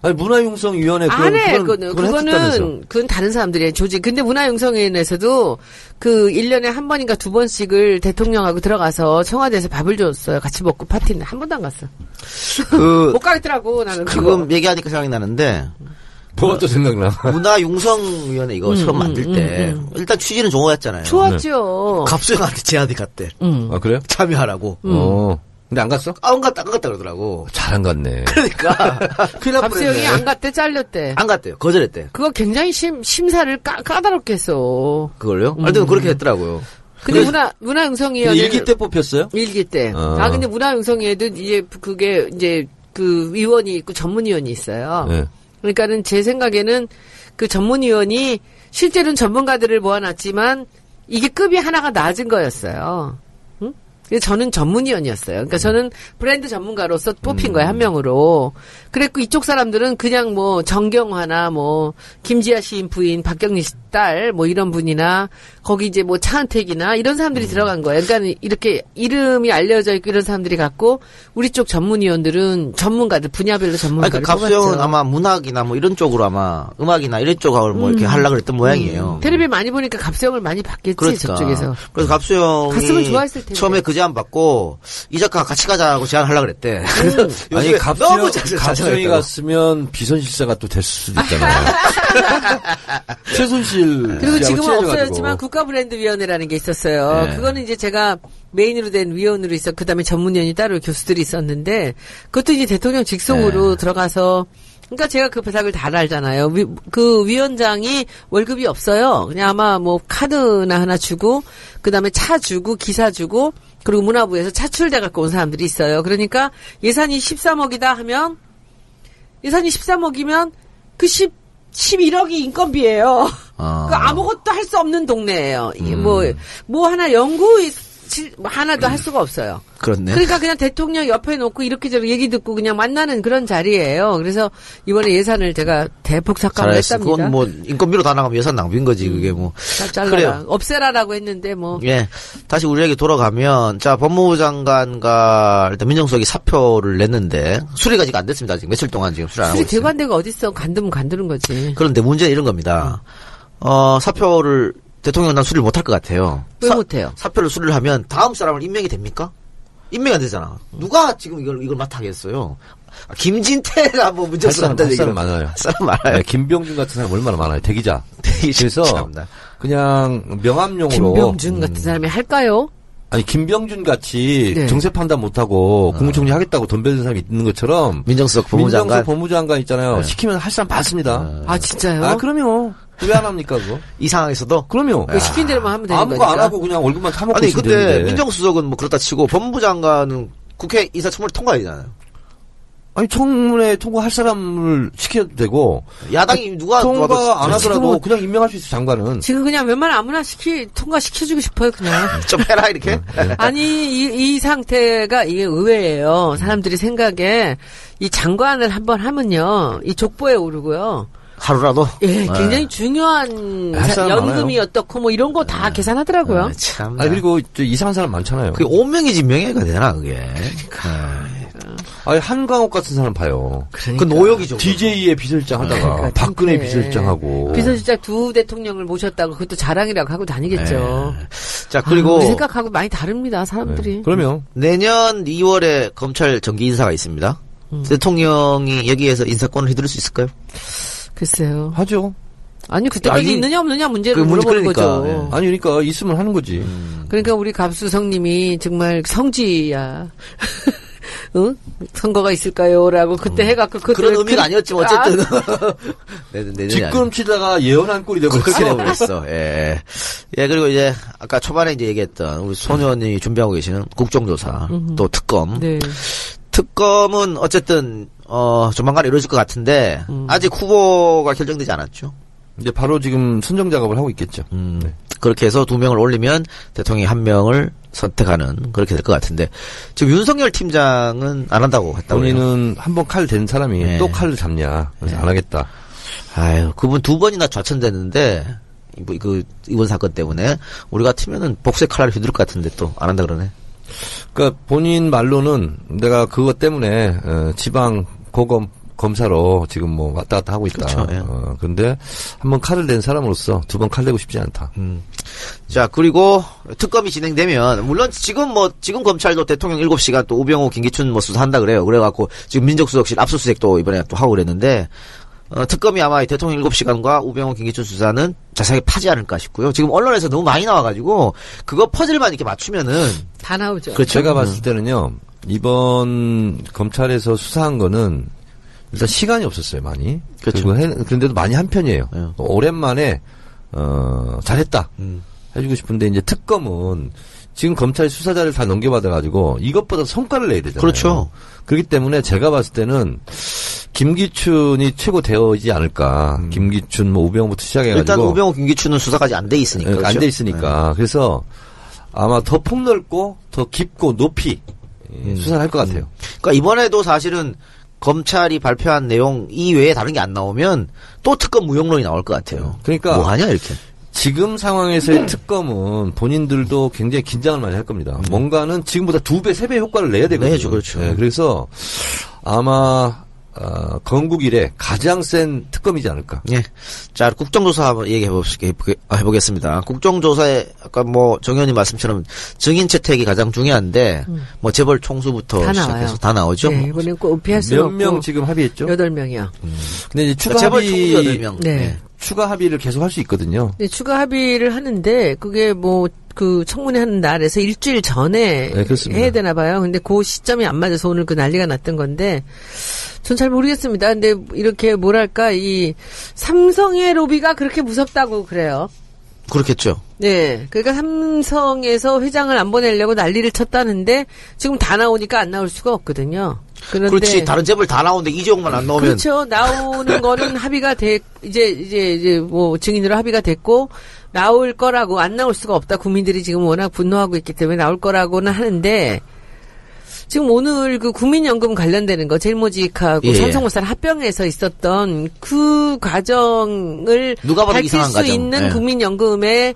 아니 문화융성위원회 그건 안 해. 그건, 그거는 그건 했었다면서. 그거는 그건 다른 사람들의 조직. 근데 문화융성위원회에서도 그 1년에 한 번인가 두 번씩을 대통령하고 들어가서 청와대에서 밥을 줬어요. 같이 먹고 파티는 한 번도 안 갔어. 그 못 가겠더라고 나는 그거. 지금 얘기하니까 생각이 나는데 뭐가 또 생각나? 문화융성위원회 이거 처음 만들 때 일단 취지는 좋았잖아요. 좋았죠. 갑수형한테 제안이 갔대. 음. 아 그래요? 참여하라고. 어. 근데 안 갔어? 아, 안 갔다, 안 갔다 그러더라고. 잘 안 갔네. 그러니까. 큰일 날 갑수형이 뻔했네. 안 갔대 잘렸대. 안 갔대요. 거절했대. 그거 굉장히 심, 심사를 까, 까다롭게 했어. 그걸요? 하여튼 그렇게 했더라고요. 근데 그래- 문화, 문화융성위원회. 일기 때 뽑혔어요? 일기 때. 어. 아, 근데 문화융성위에도 이제 그게 이제 그 위원이 있고 전문위원이 있어요. 네. 그러니까는 제 생각에는 그 전문위원이 실제로는 전문가들을 모아놨지만 이게 급이 하나가 낮은 거였어요. 저는 전문위원이었어요. 그러니까 저는 브랜드 전문가로서 뽑힌 거예요, 한 명으로. 그랬고 이쪽 사람들은 그냥 뭐 정경화나 뭐 김지아 시인 부인 박경리 씨 딸 뭐 이런 분이나 거기 이제 뭐 차은택이나 이런 사람들이 들어간 거예요. 그러니까 이렇게 이름이 알려져 있고 이런 사람들이 갖고 우리 쪽 전문위원들은 전문가들 분야별로 아니, 전문가를 그 갑수형은. 아마 문학이나 뭐 이런 쪽으로 아마 음악이나 이런 쪽을 뭐 이렇게 하려고 그랬던 모양이에요. 텔레비 많이 보니까 갑수형을 많이 받겠지 그러니까. 저쪽에서. 그래서 갑수형이 갔으면 좋아했을 텐데. 처음에 그 제안 받고 이 작가 같이 가자고 제안하려고 그랬대. 그래서 아니 갑수형이 자세하겠다고. 갔으면 비선실세가 또 됐을 수도 있잖아요. 최순실 그리고 지금은. 없어졌지만 국가브랜드위원회라는 게 있었어요. 네. 그거는 이제 제가 메인으로 된 위원으로 있어 그 다음에 전문위원이 따로 교수들이 있었는데 그것도 이제 대통령 직속으로 네. 들어가서 그러니까 제가 그 배삭을 다 알잖아요. 위- 그 위원장이 월급이 없어요. 그냥 아마 뭐 카드나 하나 주고 그다음에 차 주고 기사 주고 그리고 문화부에서 차출돼 갖고 온 사람들이 있어요. 그러니까 예산이 13억이다 하면 예산이 13억이면 그 10, 11억이 인건비예요. 아. 그 아무것도 할 수 없는 동네예요. 이게 음. 뭐, 뭐 하나 연구 실- 뭐 하나도 할 수가 없어요. 그렇네. 그러니까 그냥 대통령 옆에 놓고 이렇게 저렇게 얘기 듣고 그냥 만나는 그런 자리예요. 그래서 이번에 예산을 제가 대폭 삭감을. 했답니다. 그건 뭐 인건비로 다 나가면 예산 낭비인 거지 그게 뭐. 다 잘라라. 그래요. 없애라라고 했는데 뭐. 예. 다시 우리에게 돌아가면, 자, 법무부 장관과 일단 민정수석이 사표를 냈는데, 수리가 아직 안 됐습니다. 아직 며칠 동안 지금 수리 안 하고 수리 있어요. 안 되고 어딨어. 간두면 간두는 거지. 그런데 문제는 이런 겁니다. 어, 사표를, 대통령은 난 수리를 못할 것 같아요. 왜 사- 못해요? 사표를 수리를 하면 다음 사람을 임명이 됩니까? 임명이 안 되잖아. 누가 지금 이걸, 이걸 맡아겠어요? 아, 김진태가 뭐 문제 할 사람, 한다는 할 사람 얘기를- 많아요. 할 사람 많아요. 네, 김병준 같은 사람 얼마나 많아요. 대기자. 대기자, 그래서. 그냥 명함용으로 김병준 같은 사람이 할까요? 아니 김병준 같이 네. 정세 판단 못하고 국무총리 하겠다고 돈 베는 사람이 있는 것처럼 민정수석 법무장관. 민정수 법무장관 있잖아요. 네. 시키면 할 사람 많습니다. 아 진짜요? 아 그럼요. 왜 안 합니까 그거? 이 상황에서도 그럼요. 그 시킨 대로만 하면 되는 아무거 거니까. 안 하고 그냥 월급만 타먹고 아니 근데 되는데. 민정수석은 뭐 그렇다 치고 법무장관은 국회 인사청문회 통과되잖아요. 아니 청문회 통과할 사람을 시켜도 되고 야당이 누가 통과 안 하더라도 그냥 임명할 수 있어 장관은. 지금 그냥 웬만한 아무나 시키 통과 시켜주고 싶어요 그냥. 좀 해라 이렇게. 아니 이, 이 상태가 이게 의외예요. 사람들이 생각에 이 장관을 한번 하면요 이 족보에 오르고요. 하루라도. 예, 네. 굉장히 중요한 할 사람 연금이 많아요. 어떻고 뭐 이런 거 다 계산하더라고요. 아, 참. 아 그리고 저 이상한 사람 많잖아요. 그게 오명이지 명예가 되나 그게. 아니 한강옥 같은 사람 봐요. 그 노역이죠. DJ의 비서실장 하다가 그러니까 박근혜. 비서실장하고 비서실장 두 대통령을 모셨다고 그것도 자랑이라고 하고 다니겠죠. 자 아, 그리고 우리 생각하고 많이 다릅니다 사람들이. 네. 그러면 내년 2월에 검찰 정기 인사가 있습니다. 음. 대통령이 여기에서 인사권을 휘두를 수 있을까요? 글쎄요. 하죠. 아니 그때까지 아니, 있느냐 없느냐 문제를 그 물어보는 그러니까, 거죠. 예. 아니 그러니까 있으면 하는 거지. 그러니까 우리 갑수성님이 정말 성지야. 응? 선거가 있을까요?라고 그때 해갖고 그 음. 그런 의미가 아니었지만 어쨌든 내년 내년이 뒷걸음치다가 예언한 꼴이 되고 그렇게 되버렸어. 예. 예, 그리고 이제, 아까 초반에 이제 얘기했던, 우리 소년이 준비하고 계시는 국정조사, 또 특검. 네. 특검은 어쨌든, 어, 조만간 이루어질 것 같은데, 음. 아직 후보가 결정되지 않았죠. 이제 바로 지금 선정 작업을 하고 있겠죠. 음, 그렇게 해서 두 명을 올리면 대통령이 한 명을 선택하는 그렇게 될 것 같은데 지금 윤석열 팀장은 안 한다고 했다고. 본인은 한 번칼댄 사람이 네. 또 칼을 잡냐. 그래서 안 하겠다. 아유 그분 두 번이나 좌천됐는데 이- 그 이번 사건 때문에 우리 같으면은 복수의 칼날을 휘두를 것 같은데 또 안 한다 그러네. 그러니까 본인 말로는 내가 그것 때문에 어, 지방 고검 검사로 지금 뭐 왔다 갔다 하고 있다. 그렇죠, 예. 어, 근데 한번 칼을 댄 사람으로서 두 번 칼 내고 싶지 않다. 자 그리고 특검이 진행되면 물론 지금 뭐 지금 검찰도 대통령 7시간 또 우병우 김기춘 뭐 수사한다 그래요. 그래 갖고 지금 민정수석실 압수수색도 이번에 또 하고 그랬는데 어, 특검이 아마 이 대통령 7시간과 우병우 김기춘 수사는 자세하게 파지 않을까 싶고요. 지금 언론에서 너무 많이 나와가지고 그거 퍼즐만 이렇게 맞추면은 다 나오죠. 그렇죠. 제가 봤을 때는요 이번 검찰에서 수사한 거는 일단 시간이 없었어요 많이. 그렇죠. 그런데도 많이 한 편이에요. 네. 오랜만에 어 잘했다 음. 해주고 싶은데 이제 특검은 지금 검찰 수사자를 다 넘겨받아가지고 이것보다 성과를 내야 되잖아요. 그렇죠. 그렇기 때문에 제가 봤을 때는 김기춘이 최고 되어있지 않을까. 김기춘, 뭐 우병우부터 시작해가지고 일단 우병우 김기춘은 수사까지 안 돼 있으니까. 안 그렇죠? 돼 있으니까. 그래서 아마 더 폭넓고 더 깊고 높이 예, 수사를 할 것 같아요. 그러니까 이번에도 사실은 검찰이 발표한 내용 이외에 다른 게 안 나오면 또 특검 무용론이 나올 것 같아요. 그러니까 뭐 하냐 이렇게. 지금 상황에서의 특검은 본인들도 굉장히 긴장을 많이 할 겁니다. 뭔가는 지금보다 두 배, 세 배 효과를 내야 되거든요. 내야죠, 그렇죠. 네, 그래서 아마 어, 건국 이래 가장 센 특검이지 않을까. 예. 자, 국정조사 한번 얘기해 보겠, 습니다 국정조사에 아까 뭐 정현이 말씀처럼 증인 채택이 가장 중요한데 뭐 재벌 총수부터 다 시작해서 나와요. 다 나오죠. 네, 뭐. 이번엔 꼭 피할 수몇 없고 명 지금 합의했죠? 여덟 명이요. 근데 이제 추가 그러니까 재벌 총수 합의 8명. 네. 추가 합의를 계속 할 수 있거든요. 네, 추가 합의를 하는데 그게 뭐 그 청문회 하는 날에서 일주일 전에 네. 해야 되나 봐요. 근데 그 시점이 안 맞아서 오늘 그 난리가 났던 건데 전 잘 모르겠습니다. 근데 이렇게 뭐랄까 이 삼성의 로비가 그렇게 무섭다고 그래요. 그렇겠죠. 네. 그러니까 삼성에서 회장을 안 보내려고 난리를 쳤다는데 지금 다 나오니까 안 나올 수가 없거든요. 그런데 그렇지. 다른 재벌 다 나오는데 이재용만 안 나오면 그렇죠. 나오는 거는 합의가 돼 이제 이제 이제 뭐 증인으로 합의가 됐고 나올 거라고 안 나올 수가 없다. 국민들이 지금 워낙 분노하고 있기 때문에 나올 거라고는 하는데 지금 오늘 그 국민연금 관련되는 거 제일모직하고 예. 삼성물산 합병해서 있었던 그 과정을 누가 봐도 밝힐 이상한 수 과정. 있는 예. 국민연금에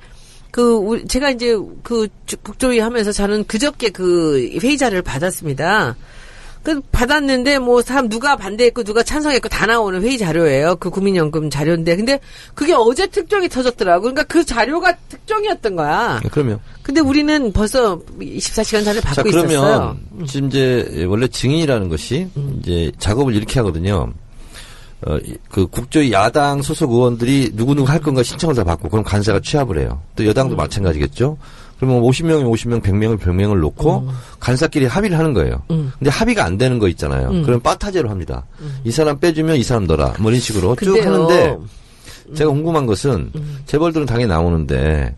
그 제가 이제 그 주- 국조위 하면서 저는 그저께 그 회의 자료를 받았습니다. 그 받았는데 뭐 사람 누가 반대했고 누가 찬성했고 다 나오는 회의 자료예요. 그 국민연금 자료인데 근데 그게 어제 특종이 터졌더라고. 그러니까 그 자료가 특종이었던 거야. 네, 그러면 근데 우리는 벌써 24시간 전에 자 받고 그러면 있었어요. 지금 이제 원래 증인이라는 것이 음. 이제 작업을 이렇게 하거든요. 어, 이- 그 국조위 야당 소속 의원들이 누구누구 할 건가 신청을 다 받고 그럼 간사가 취합을 해요. 또 여당도 음. 마찬가지겠죠. 그러면 50명이 50명, 100명을 100명을 놓고 간사끼리 합의를 하는 거예요. 음. 근데 합의가 안 되는 거 있잖아요. 음. 그럼 빠타제로 합니다. 이 사람 빼주면 이 사람 넣어라. 뭐 이런 식으로 쭉 근데요. 하는데 제가 궁금한 것은 재벌들은 당연히 나오는데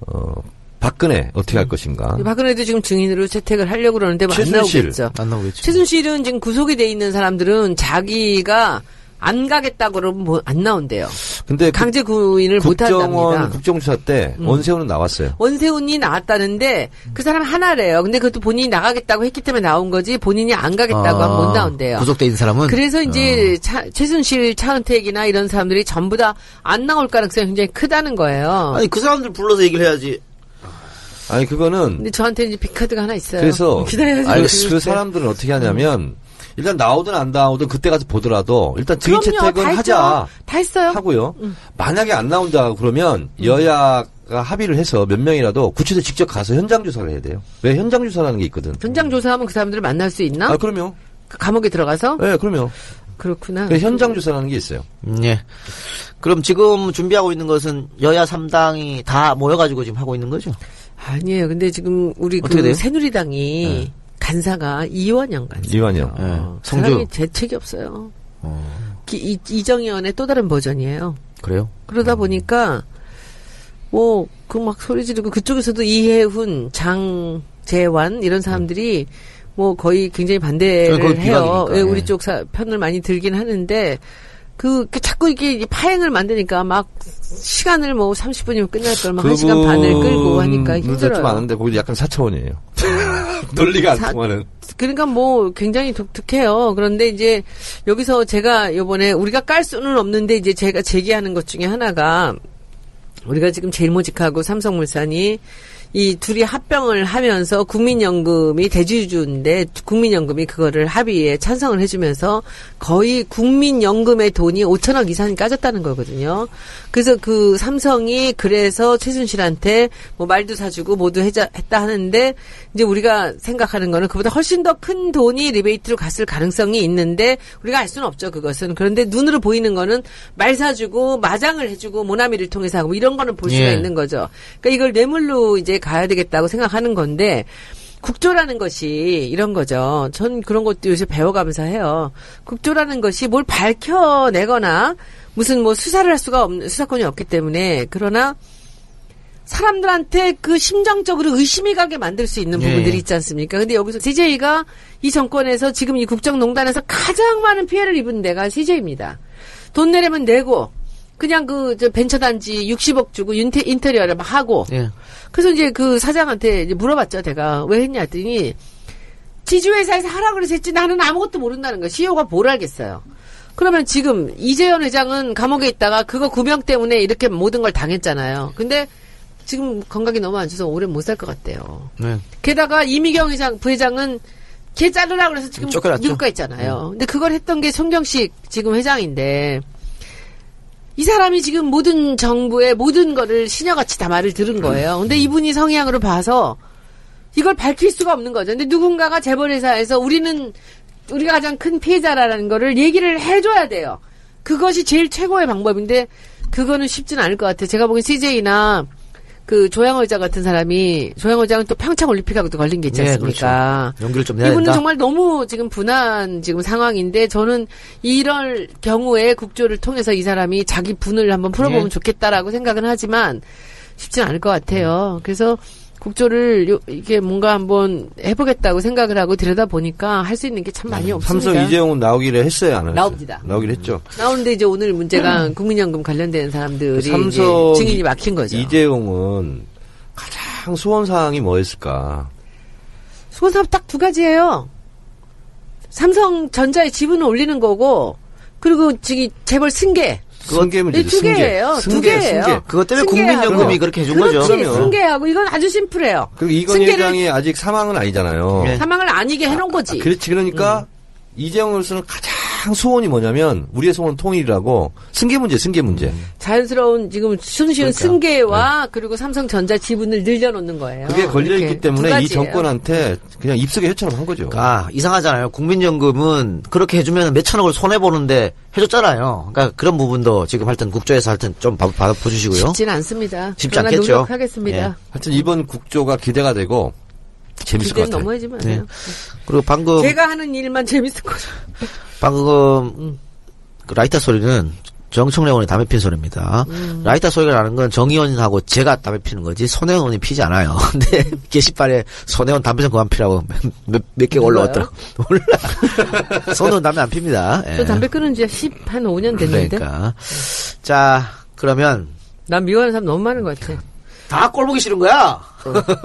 어 박근혜 어떻게 할 것인가? 박근혜도 지금 증인으로 채택을 하려고 그러는데 최순실. 나오겠죠. 안 나오겠지. 최순실은 지금 구속이 돼 있는 사람들은 자기가 안 가겠다고 그러면 뭐 안 나온대요. 근데 그 강제 구인을 못 한답니다. 국정조사 때 음. 원세훈은 나왔어요. 원세훈이 나왔다는데 그 사람 하나래요. 근데 그것도 본인이 나가겠다고 했기 때문에 나온 거지 본인이 안 가겠다고 하면 못 나온대요. 아, 구속돼 있는 사람은 그래서 이제 차- 최순실, 차은택이나 이런 사람들이 전부 다 안 나올 가능성이 굉장히 크다는 거예요. 아니 그 사람들 불러서 얘기를 해야지. 아니 그거는 근데 저한테 이제 빅카드가 하나 있어요. 그래서 기다려야지. 아니, 그 사람들은 어떻게 하냐면 일단 나오든 안 나오든 그때 가서 보더라도 일단 증인 채택은 다 하자. 다 했어요. 하고요. 음. 만약에 안 나온다 그러면 여야가 합의를 해서 몇 명이라도 구치소에 직접 가서 현장 조사를 해야 돼요. 왜 현장 조사라는 게 있거든. 현장 조사하면 그 사람들을 만날 수 있나? 아 그럼요. 그 감옥에 들어가서? 네, 그럼요. 그렇구나. 그 현장 조사라는 게 있어요. 음, 예. 그럼 지금 준비하고 있는 것은 여야 3당이 다 모여가지고 지금 하고 있는 거죠? 아니에요. 근데 지금 우리 어떻게 그? 새누리당이 간사가 이완영 간사. 이완영. 예. 어, 성주. 사람이 재책이 없어요. 기- 이, 이정희원의 또 다른 버전이에요. 그래요? 그러다 보니까 뭐 그 막 소리 지르고 그쪽에서도 이해훈, 장재환 이런 사람들이 뭐 거의 굉장히 반대를 해요. 예, 예. 우리 쪽 사- 편을 많이 들긴 하는데 그, 그 자꾸 이게 파행을 만드니까 막 시간을 뭐 30분이면 끝날 걸막 1시간 반을 끌고 하니까 좀 힘들어요. 아는데 거기 약간 사차원이에요. 논리가 안 사- 통하는. 그러니까 뭐 굉장히 독특해요. 그런데 이제 여기서 제가 요번에 우리가 깔 수는 없는데 이제 제가 제기하는 것 중에 하나가 우리가 지금 제일모직하고 삼성물산이 이 둘이 합병을 하면서 국민연금이 대주주인데 국민연금이 그거를 합의에 찬성을 해주면서 거의 국민연금의 돈이 5천억 이상이 까졌다는 거거든요. 그래서 그 삼성이 그래서 최순실한테 뭐 말도 사주고 모두 해자, 했다 하는데 이제 우리가 생각하는 거는 그보다 훨씬 더 큰 돈이 리베이트로 갔을 가능성이 있는데 우리가 알 수는 없죠 그것은 그런데 눈으로 보이는 거는 말 사주고 마장을 해주고 모나미를 통해서 하고 뭐 이런 거는 볼 수가 예. 있는 거죠. 그러니까 이걸 뇌물로 이제 가야 되겠다고 생각하는 건데 국조라는 것이 이런 거죠. 전 그런 것도 요새 배워가면서 해요. 국조라는 것이 뭘 밝혀내거나 무슨 뭐 수사를 할 수가 없는 수사권이 없기 때문에 그러나 사람들한테 그 심정적으로 의심이 가게 만들 수 있는 예. 부분들이 있지 않습니까? 근데 여기서 CJ가 이 정권에서 지금 이 국정농단에서 가장 많은 피해를 입은 데가 CJ입니다. 돈 내려면 내고 그냥 그저 벤처단지 60억 주고 인테, 인테리어를 막 하고 예. 그래서 이제 그 사장한테 이제 물어봤죠. 내가 왜 했냐 했더니 지주회사에서 하라 그래서 했지 나는 아무것도 모른다는 거야. CEO가 뭘 알겠어요. 그러면 지금 이재현 회장은 감옥에 있다가 그거 구명 때문에 이렇게 모든 걸 당했잖아요. 근데 지금 건강이 너무 안 좋아서 오래 못 살 것 같대요. 네. 게다가 이미경 회장, 부회장은 걔 자르라 그래서 지금 쫓겨났죠. 미국 가 있잖아요. 근데 그걸 했던 게 송경식 지금 회장인데 이 사람이 지금 모든 정부의 모든 거를 시녀같이 다 말을 들은 거예요. 근데 이분이 성향으로 봐서 이걸 밝힐 수가 없는 거죠. 근데 누군가가 재벌회사에서 우리는 우리가 가장 큰 피해자라는 거를 얘기를 해줘야 돼요. 그것이 제일 최고의 방법인데 그거는 쉽지는 않을 것 같아요. 제가 보기엔 CJ나 그 조양호 의장 같은 사람이 조양호 의장은 또 평창 올림픽하고도 걸린 게 있지 예, 않습니까? 그렇죠. 연기를 좀 해야 이분은 된다. 정말 너무 지금 분한 지금 상황인데 저는 이럴 경우에 국조를 통해서 이 사람이 자기 분을 한번 풀어보면 예. 좋겠다라고 생각은 하지만 쉽지는 않을 것 같아요. 그래서 국조를 요- 이게 뭔가 한번 해보겠다고 생각을 하고 들여다 보니까 할 수 있는 게 참 많이 없습니다. 삼성 이재용은 나오기를 했어요, 안 했어요? 나옵니다. 나오기를 했죠. 나오는데 이제 오늘 문제가 국민연금 관련된 사람들이 삼성 증인이 막힌 거죠. 이재용은 가장 소원 사항이 뭐였을까? 수건 사업 딱두 가지예요. 삼성전자의 지분을 올리는 거고 그리고 저기 재벌 승계 승계면 이두 개예요. 두 개예요. 그것 때문에 승계하고. 국민연금이 그렇게 해준 거죠. 그렇지, 그럼요. 승계하고 이건 아주 심플해요. 그리고 이건희 회장이 아직 사망은 아니잖아요. 네. 사망을 아니게 해놓은 거지. 그렇지. 그러니까 이재용으로서는 가장 가장 소원이 뭐냐면 우리의 소원 통일이라고 승계 문제, 승계 문제. 자연스러운 지금 순시은 그러니까. 승계와 그리고 삼성전자 지분을 늘려놓는 거예요. 그게 걸려 있기 두 때문에 이. 정권한테 그냥 입속의 혀처럼 한 거죠. 아, 이상하잖아요. 국민연금은 그렇게 해주면 몇 천억을 손해 보는데 해줬잖아요. 그러니까 그런 부분도 지금 하여튼 국조에서 하여튼 좀 봐- 봐- 봐주시고요. 쉽진 않습니다. 쉽지 않겠죠. 노력하겠습니다. 예. 하여튼 이번 국조가 기대가 되고 재밌을 것 같아요. 넘어야지 마세요. 그리고 방금, 제가 하는 일만 재밌을 거죠. 방금, 그 라이터 소리는 정청래 의원이 담배 핀 소리입니다. 라이터 소리가 나는 건 정의원하고 제가 담배 피는 거지, 손혜원 의원이 피지 않아요. 근데 게시판에 손혜원 담배 좀 그만 피라고 몇, 몇? 올라왔더라고. 몰라. 손혜원 담배 안 핍니다. 예. 저 담배 끊은 지 10, 한 5년 됐는데. 그러니까. 자, 그러면 난 미워하는 사람 너무 많은 것 같아. 다 꼴보기 싫은 거야.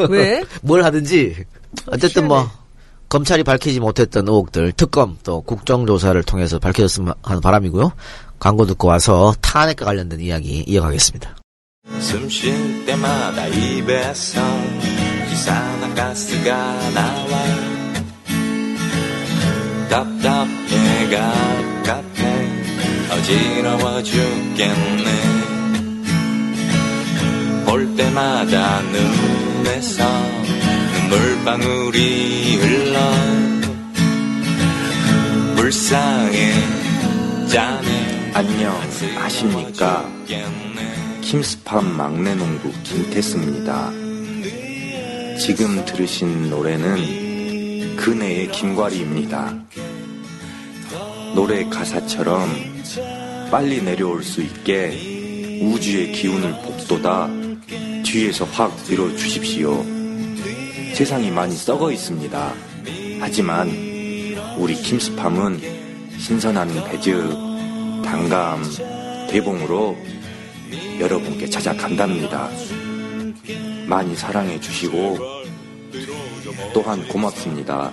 왜? 뭘 하든지 어쨌든 뭐. 검찰이 밝히지 못했던 의혹들 특검 또 국정조사를 통해서 밝혀졌으면 하는 바람이고요. 광고 듣고 와서 탄핵과 관련된 이야기 이어가겠습니다. 숨 쉴 때마다 입에서 이산화 가스가 나와 답답해 갑갑해 어지러워 죽겠네 볼 때마다 눈에서 눈물방울이 흘러 불쌍해. 짠해. 안녕. 아십니까? 킴스팜 막내 농부 김태수입니다. 지금 들으신 노래는 그네의 김과리입니다. 노래 가사처럼 빨리 내려올 수 있게 우주의 기운을 복돋아 뒤에서 확 밀어주십시오. 세상이 많이 썩어 있습니다. 하지만 우리 김스팜은 신선한 배즙, 단감, 대봉으로 여러분께 찾아간답니다. 많이 사랑해 주시고 또한 고맙습니다.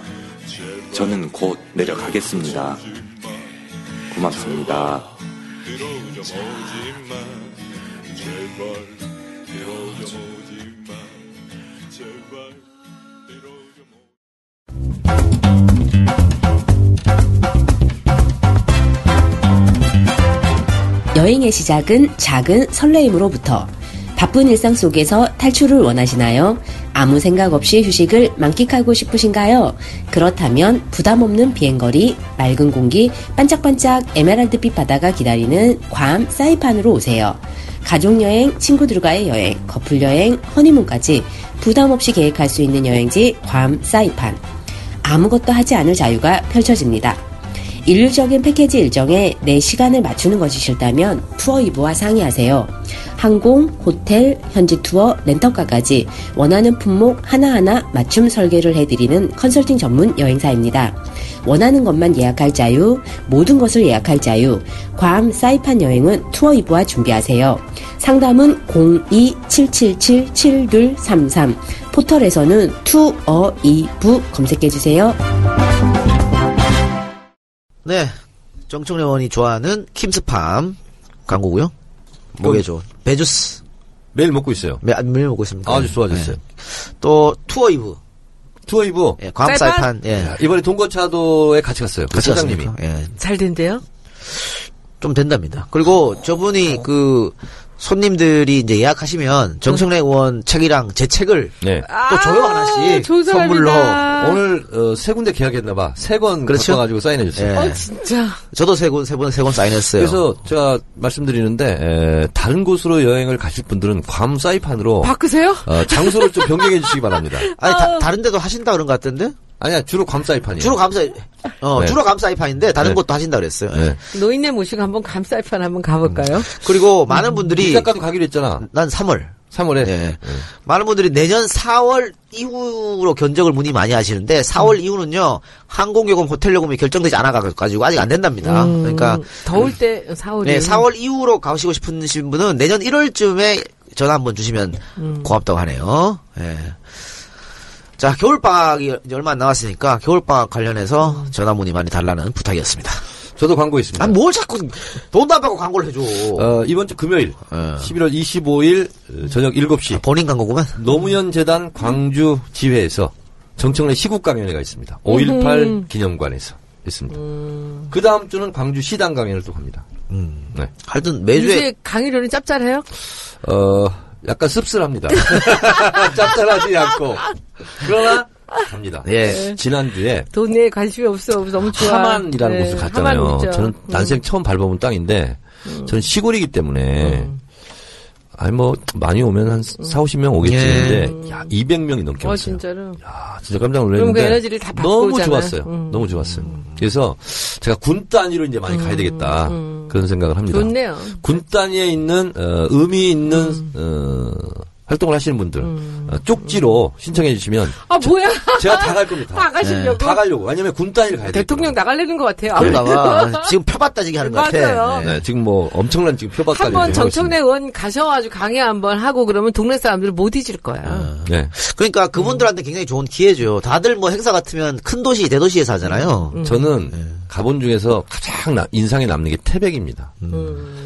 저는 곧 내려가겠습니다. 고맙습니다. 여행의 시작은 작은 설레임으로부터 바쁜 일상 속에서 탈출을 원하시나요? 아무 생각 없이 휴식을 만끽하고 싶으신가요? 그렇다면 부담 없는 비행거리, 맑은 공기, 반짝반짝 에메랄드빛 바다가 기다리는 괌 사이판으로 오세요. 가족여행, 친구들과의 여행, 커플여행, 허니문까지 부담 없이 계획할 수 있는 여행지 괌 사이판. 아무것도 하지 않을 자유가 펼쳐집니다. 일률적인 패키지 일정에 내 시간을 맞추는 것이 싫다면 투어이브와 상의하세요. 항공, 호텔, 현지 투어, 렌터카까지 원하는 품목 하나하나 맞춤 설계를 해드리는 컨설팅 전문 여행사입니다. 원하는 것만 예약할 자유, 모든 것을 예약할 자유, 괌 사이판 여행은 투어이브와 준비하세요. 상담은 02-777-7233, 포털에서는 투어이브 검색해주세요. 네. 정청래 의원이 좋아하는 킴스팜 광고고요. 목에 좋은 배주스 매일 먹고 있어요. 매, 매일 먹고 있습니다. 아주 좋아졌어요. 네. 또 투어이브 투어이브 예, 괌 사이판? 사이판 예. 이번에 동거차도에 같이 갔어요. 그 같이 사장님이. 갔습니까? 예. 잘 된대요? 좀 된답니다. 그리고 저분이 그 손님들이 이제 예약하시면 정청래 의원 책이랑 제 책을 네. 또 줘요 하나씩 좋은 선물로. 사람이다. 오늘 어, 세 군데 계약했나봐. 세권 그렇죠. 갖고 가지고 사인해 줬어요. 예. 어, 진짜. 저도 세 권, 세 번, 세권 사인했어요. 그래서 제가 말씀드리는데 에, 다른 곳으로 여행을 가실 분들은 괌 사이판으로 바꾸세요? 어, 장소를 좀 변경해 주시기 바랍니다. 아니, 다, 다른 데도 하신다 그런 것 같던데? 아니야 주로 괌 사이판이에요. 주로 감사, 어, 네. 주로 감사이판인데 다른 네. 곳도 하신다 그랬어요. 네. 노인네 모시고 한번 감사이판 한번 가볼까요? 그리고 많은 분들이 이 작가도 가기로 했잖아. 난 3월. 3월에. 예. 많은 분들이 내년 4월 이후로 견적을 문의 많이 하시는데 4월 이후는요 항공 요금, 호텔 요금이 결정되지 않아 가지고 아직 안 된답니다. 그러니까 더울 때 4월이. 네, 4월 이후로 가시고 싶으신 분은 내년 1월쯤에 전화 한번 주시면 고맙다고 하네요. 예. 자, 겨울방학이 얼마 안 남았으니까 겨울방학 관련해서 전화 문의 많이 달라는 부탁이었습니다. 저도 광고 있습니다. 아, 뭘 자꾸 돈도 안 받고 광고를 해줘. 어, 이번 주 금요일 어. 11월 25일 저녁 7시 본인 광고구만. 노무현 재단 광주 지회에서 정청래 시국 강연회가 있습니다. 5.18 기념관에서. 있습니다. 음. 그 다음 주는 광주 시당 강연을 또 갑니다. 네. 하여튼 매주에 강의료는 짭짤해요? 어, 약간 씁쓸합니다. 짭짤하지 않고. 그러나, 갑니다. 예. 지난주에 돈에 관심이 없어. 너무 좋아. 하만이라는 네, 곳을 갔잖아요. 하만이죠. 저는 음. 난생 처음 밟아본 땅인데, 저는 시골이기 때문에, 음. 아니 뭐 많이 오면 한 4, 50명 오겠지. 예. 근데 야, 200명이 넘게 어, 왔어요. 진짜로. 아, 진짜 깜짝 그럼 그 놀랐는데 에너지를 다 받고 너무 오잖아요. 좋았어요. 음. 너무 좋았어요. 그래서 제가 군 단위로 이제 많이 가야 되겠다 그런 생각을 합니다. 음. 좋네요. 군 단위에 있는 어, 의미 있는 음. 어, 활동을 하시는 분들 어, 쪽지로 신청해 주시면 아, 뭐야? 제 가 다 갈 겁니다. 다 가시려고? 다 가려고. 왜냐면 군 단위를 가야 돼요. 대통령 나가려는 것 같아요. 그러다가 지금 표받다지기 하는 것 같아. 맞아요. 네, 지금 뭐 엄청난 지금 표박까지 한번 정청래 의원 가셔가지고 강의 한번 하고 그러면 동네 사람들 못 잊을 거야. 있습니다. 네. 그러니까 그분들한테 굉장히 좋은 기회죠. 다들 뭐 행사 같으면 큰 도시, 대도시에서 하잖아요. 음. 저는 가본 중에서 가장 나- 인상에 남는 게 태백입니다.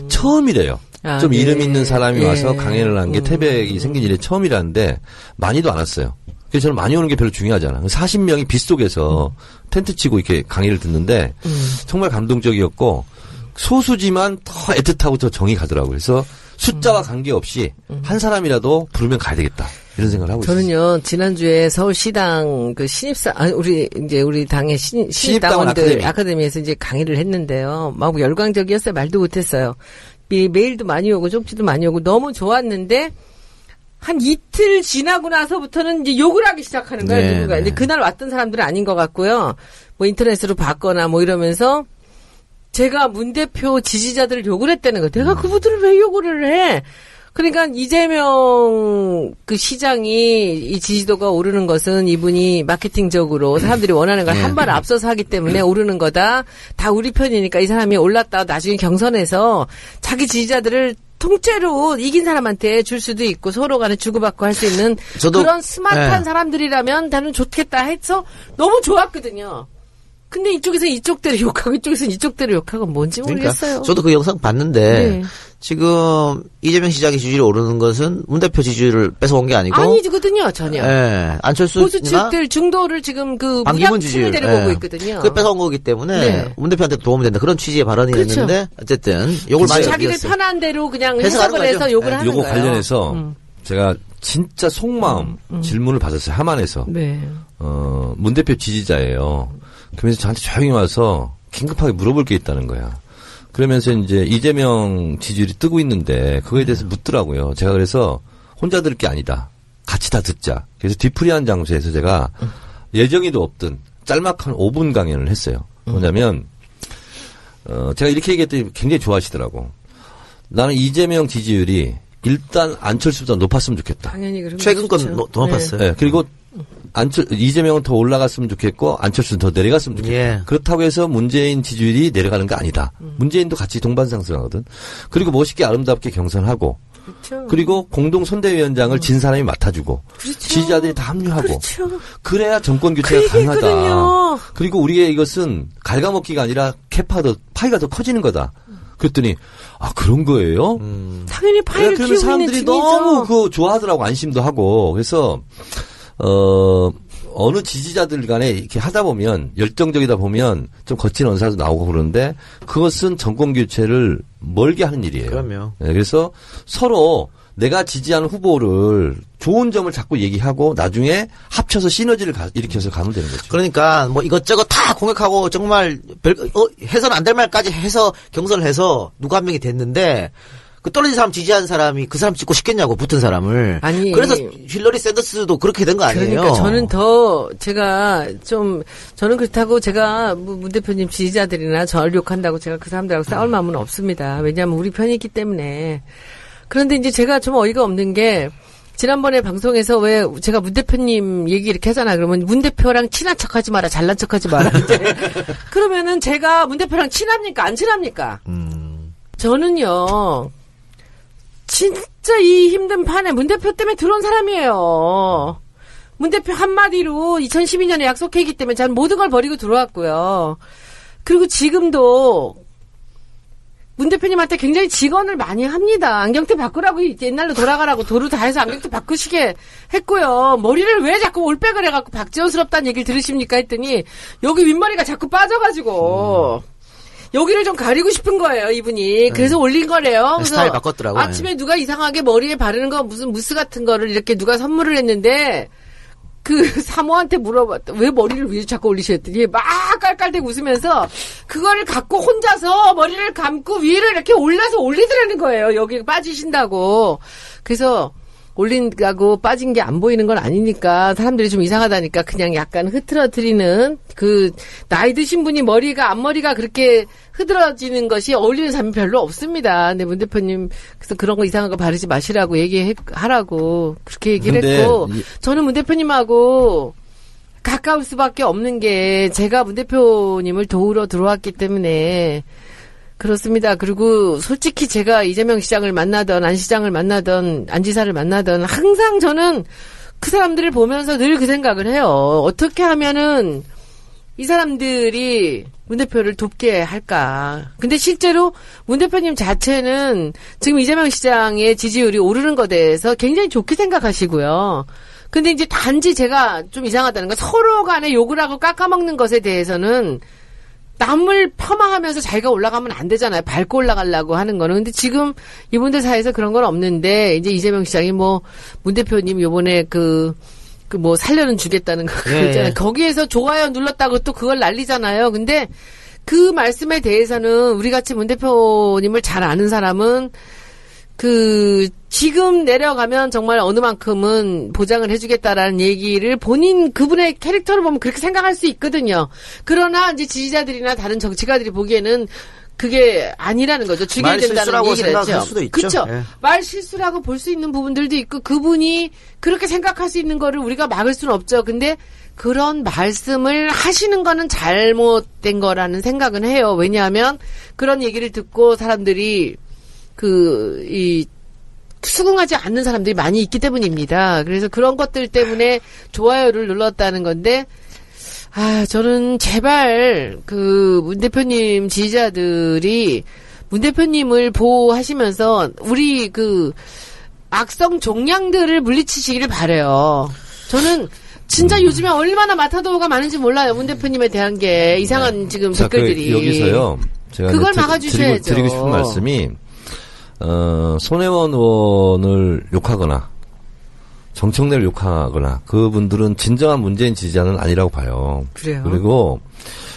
처음이래요. 아, 좀 네. 이름 있는 사람이 예. 와서 강연을 한 게 태백이 생긴 일이 처음이라는데 많이도 안 왔어요. 그래서 저는 많이 오는 게 별로 중요하지 않아. 40명이 빗속에서 텐트 치고 이렇게 강의를 듣는데 정말 감동적이었고 소수지만 더 애틋하고 더 정이 가더라고요. 그래서 숫자와 관계없이 한 사람이라도 부르면 가야 되겠다. 이런 생각을 하고 있어요. 저는요 지난주에 서울시당 그 신입사 아니 우리 이제 우리 당의 신, 신입당원 신입당원들 아카데미. 에서 이제 강의를 했는데요. 막 열광적이었어요. 말도 못했어요. 이 메일도 많이 오고 쪽지도 많이 오고 너무 좋았는데 한 이틀 지나고 나서부터는 이제 욕을 하기 시작하는 거예요. 네, 누군가. 네. 이제 그날 왔던 사람들은 아닌 것 같고요. 뭐 인터넷으로 봤거나 뭐 이러면서 제가 문 대표 지지자들을 욕을 했다는 거예요. 내가 그분들을 왜 욕을 해? 그러니까 이재명 그 시장이 이 지지도가 오르는 것은 이분이 마케팅적으로 사람들이 원하는 걸 한 발 앞서서 하기 때문에 오르는 거다. 다 우리 편이니까 이 사람이 올랐다. 나중에 경선에서 자기 지지자들을 통째로 이긴 사람한테 줄 수도 있고 서로 간에 주고받고 할 수 있는 저도- 그런 스마트한 네. 사람들이라면 나는 좋겠다 해서 너무 좋았거든요. 근데 이쪽에서 이쪽 대로 욕하고 이쪽에서 이쪽 대로 욕하고 뭔지 모르겠어요. 그러니까 저도 그 영상 봤는데 네. 지금 이재명 시장의 지지율이 오르는 것은 문 대표 지지율을 뺏어온 게 아니고 아니거든요 전혀. 예, 안철수나 보수 측들 중도를 지금 그 반기문 무장층을 지지율 데려오고 예. 있거든요. 그 뺏어온 거기 때문에 네. 문 대표한테 도움이 된다 그런 취지의 발언이 그렇죠. 었는데 어쨌든 욕을 많이 자기들 올렸어요. 편한 대로 그냥 해석을 해서. 욕을 네. 하는 요거 거예요. 관련해서 음. 제가 진짜 속마음 질문을 받았어요. 하만에서. 네. 어, 문 대표 지지자예요. 그러면서 저한테 조용히 와서 긴급하게 물어볼 게 있다는 거야. 그러면서 이제 이재명 지지율이 뜨고 있는데 그거에 대해서 묻더라고요. 제가 그래서 혼자 들을 게 아니다. 같이 다 듣자. 그래서 뒤풀이한 장소에서 제가 예정에도 없던 짤막한 5분 강연을 했어요. 뭐냐면 어, 제가 이렇게 얘기했더니 굉장히 좋아하시더라고. 나는 이재명 지지율이 일단 안철수보다 높았으면 좋겠다. 당연히 그런 최근 건 높았어요. 네, 그리고 안철 이재명은 더 올라갔으면 좋겠고 안철수는 더 내려갔으면 좋겠다. 예. 그렇다고 해서 문재인 지지율이 내려가는 거 아니다. 문재인도 같이 동반상승하거든. 그리고 멋있게 아름답게 경선하고 그렇죠. 그리고 공동 선대위원장을 진 사람이 맡아주고 지지자들이 다 합류하고 그렇죠. 그래야 정권 교체가 그 가능하다. 그리고 우리의 이것은 갉아먹기가 아니라 캐파 더 파이가 더 커지는 거다. 그랬더니 아 그런 거예요? 당연히 파이를 그러면 키우고 있는 사람들이. 너무 그 좋아하더라고 안심도 하고 그래서 어 어느 지지자들 간에 이렇게 하다 보면 열정적이다 보면 좀 거친 언사도 나오고 그러는데 그것은 정권 교체를 멀게 하는 일이에요. 그럼요. 네, 그래서 서로 내가 지지하는 후보를 좋은 점을 자꾸 얘기하고 나중에 합쳐서 시너지를 가- 일으켜서 가면 되는 거죠. 그러니까 뭐 이것저것 다 공격하고 정말 별 어, 해서는 안 될 말까지 해서 경선을 해서 누가 한 명이 됐는데 그 떨어진 사람 지지한 사람이 그 사람 찍고 싶겠냐고 붙은 사람을 아니. 그래서 힐러리 샌더스도 그렇게 된 거 아니에요? 그러니까 저는 더 제가 좀 저는 그렇다고 제가 뭐문 대표님 지지자들이나 저를 욕한다고 제가 그 사람들하고 싸울 마음은 없습니다. 왜냐하면 우리 편이 있기 때문에. 그런데 이제 제가 좀 어이가 없는 게 지난번에 방송에서 왜 제가 문 대표님 얘기 이렇게 하잖아. 그러면 문 대표랑 친한 척 하지 마라, 잘난 척 하지 마라. 이제 그러면은 제가 문 대표랑 친합니까, 안 친합니까? 저는요. 진짜 이 힘든 판에 문 대표 때문에 들어온 사람이에요. 문 대표 한마디로 2012년에 약속했기 때문에 저는 모든 걸 버리고 들어왔고요. 그리고 지금도 문 대표님한테 굉장히 직언을 많이 합니다. 안경테 바꾸라고 옛날로 돌아가라고 도루 다 해서 안경테 바꾸시게 했고요. 머리를 왜 자꾸 올백을 해갖고 박지원스럽다는 얘기를 들으십니까 했더니 여기 윗머리가 자꾸 빠져가지고 여기를 좀 가리고 싶은 거예요 이분이. 그래서 올린 거래요. 그래서 스타일 바꿨더라고요. 아침에 누가 이상하게 머리에 바르는 거 무슨 무스 같은 거를 이렇게 누가 선물을 했는데 그 사모한테 물어봤다. 왜 머리를 위에 자꾸 올리셨더니 막 깔깔대고 웃으면서 그거를 갖고 혼자서 머리를 감고 위를 이렇게 올려서 올리더라는 거예요. 여기 빠지신다고. 그래서 올린다고 빠진 게 안 보이는 건 아니니까 사람들이 좀 이상하다니까 그냥 약간 흐트러뜨리는 그 나이 드신 분이 머리가 앞머리가 그렇게 흐드러지는 것이 어울리는 사람이 별로 없습니다. 근데 문 대표님 그래서 그런 거 이상한 거 바르지 마시라고 얘기하라고 그렇게 얘기를 했고 이- 저는 문 대표님하고 가까울 수밖에 없는 게 제가 문 대표님을 도우러 들어왔기 때문에 그렇습니다. 그리고 솔직히 제가 이재명 시장을 만나던 안 시장을 만나던 안 지사를 만나던 항상 저는 그 사람들을 보면서 늘 그 생각을 해요. 어떻게 하면은 이 사람들이 문 대표를 돕게 할까. 근데 실제로 문 대표님 자체는 지금 이재명 시장의 지지율이 오르는 것에 대해서 굉장히 좋게 생각하시고요. 근데 이제 단지 제가 좀 이상하다는 건 서로 간에 욕을 하고 깎아먹는 것에 대해서는 남을 폄하하면서 자기가 올라가면 안 되잖아요. 밟고 올라가려고 하는 거는. 근데 지금 이분들 사이에서 그런 건 없는데, 이제 이재명 시장이 뭐, 문 대표님 요번에 그, 그 뭐 살려는 주겠다는 거 그거 예, 있잖아요. 예. 거기에서 좋아요 눌렀다고 또 그걸 난리잖아요. 근데 그 말씀에 대해서는 우리 같이 문 대표님을 잘 아는 사람은 그 지금 내려가면 정말 어느 만큼은 보장을 해주겠다라는 얘기를 본인 그분의 캐릭터를 보면 그렇게 생각할 수 있거든요. 그러나 이제 지지자들이나 다른 정치가들이 보기에는 그게 아니라는 거죠. 죽여야 말 된다는 얘기를 했죠. 수도 있죠. 그렇죠. 예. 말 실수라고 볼 수 있는 부분들도 있고 그분이 그렇게 생각할 수 있는 거를 우리가 막을 수는 없죠. 근데 그런 말씀을 하시는 거는 잘못된 거라는 생각은 해요. 왜냐하면 그런 얘기를 듣고 사람들이 그, 이, 수긍하지 않는 사람들이 많이 있기 때문입니다. 그래서 그런 것들 때문에 좋아요를 눌렀다는 건데, 아, 저는 제발, 그, 문 대표님 지지자들이 문 대표님을 보호하시면서 우리 그, 악성 종량들을 물리치시기를 바래요. 저는 진짜 요즘에 얼마나 마타도가 많은지 몰라요. 문 대표님에 대한 게 이상한 지금 자, 그 댓글들이. 여기서요. 제가 그걸 막아주셔야죠. 드리고, 드리고 싶은 말씀이 어, 손혜원 의원을 욕하거나 정청래를 욕하거나 그분들은 진정한 문재인 지지자는 아니라고 봐요. 그래요? 그리고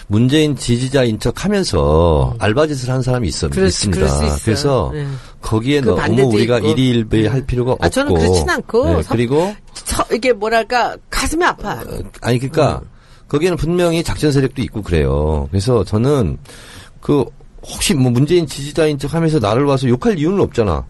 문재인 지지자인 척 하면서 알바짓을 한 사람이 있어 그럴 수- 있습니다. 그래서 네. 거기에 그 너무 우리가 있고. 일희일비 할 필요가 없고. 아, 저는 그렇진 않고 네, 서- 그리고 서- 이게 뭐랄까 가슴이 아파요. 아니 그러니까 거기에는 분명히 작전 세력도 있고 그래요. 그래서 저는 그 혹시 뭐 문재인 지지자인 척 하면서 나를 와서 욕할 이유는 없잖아.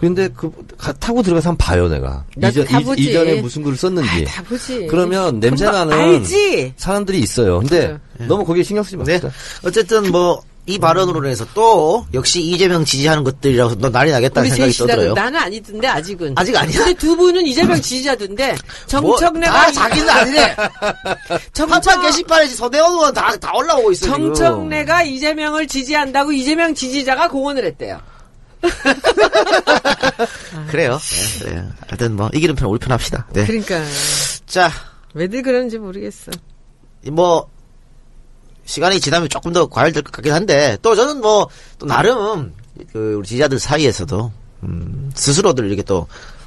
근데 그 가- 타고 들어가서 한번 봐요 내가 이전, 다 이-. 이전에 무슨 글을 썼는지 아, 다 보지. 그러면 냄새 금방 나는 알지. 사람들이 있어요. 근데 너무 거기에 신경 쓰지 네. 맙시다. 어쨌든 뭐, 이 발언으로 인해서 또, 역시 이재명 지지하는 것들이라서 너 난리 나겠다는 생각이. 떠들어요. 나는 아니던데 아직은. 아직 아니야? 근데 두 분은 이재명 지지자던데 뭐, 정청래가 다 자기는 아니래. 정청- 한판 게시판에 서대원 의원 다, 다 올라오고 있어, 지금. 정청래가 이재명을 지지한다고 이재명 지지자가 공언을 했대요. 그래요. 네, 그래요. 하여튼 뭐, 이기는 편, 우리 편 합시다. 네. 그러니까 자, 왜들 그런지 모르겠어. 뭐, 시간이 지나면 조금 더 과열될 것 같긴 한데, 또 저는 뭐, 또 나름, 그, 우리 지지자들 사이에서도, 음, 스스로들 이렇게 또,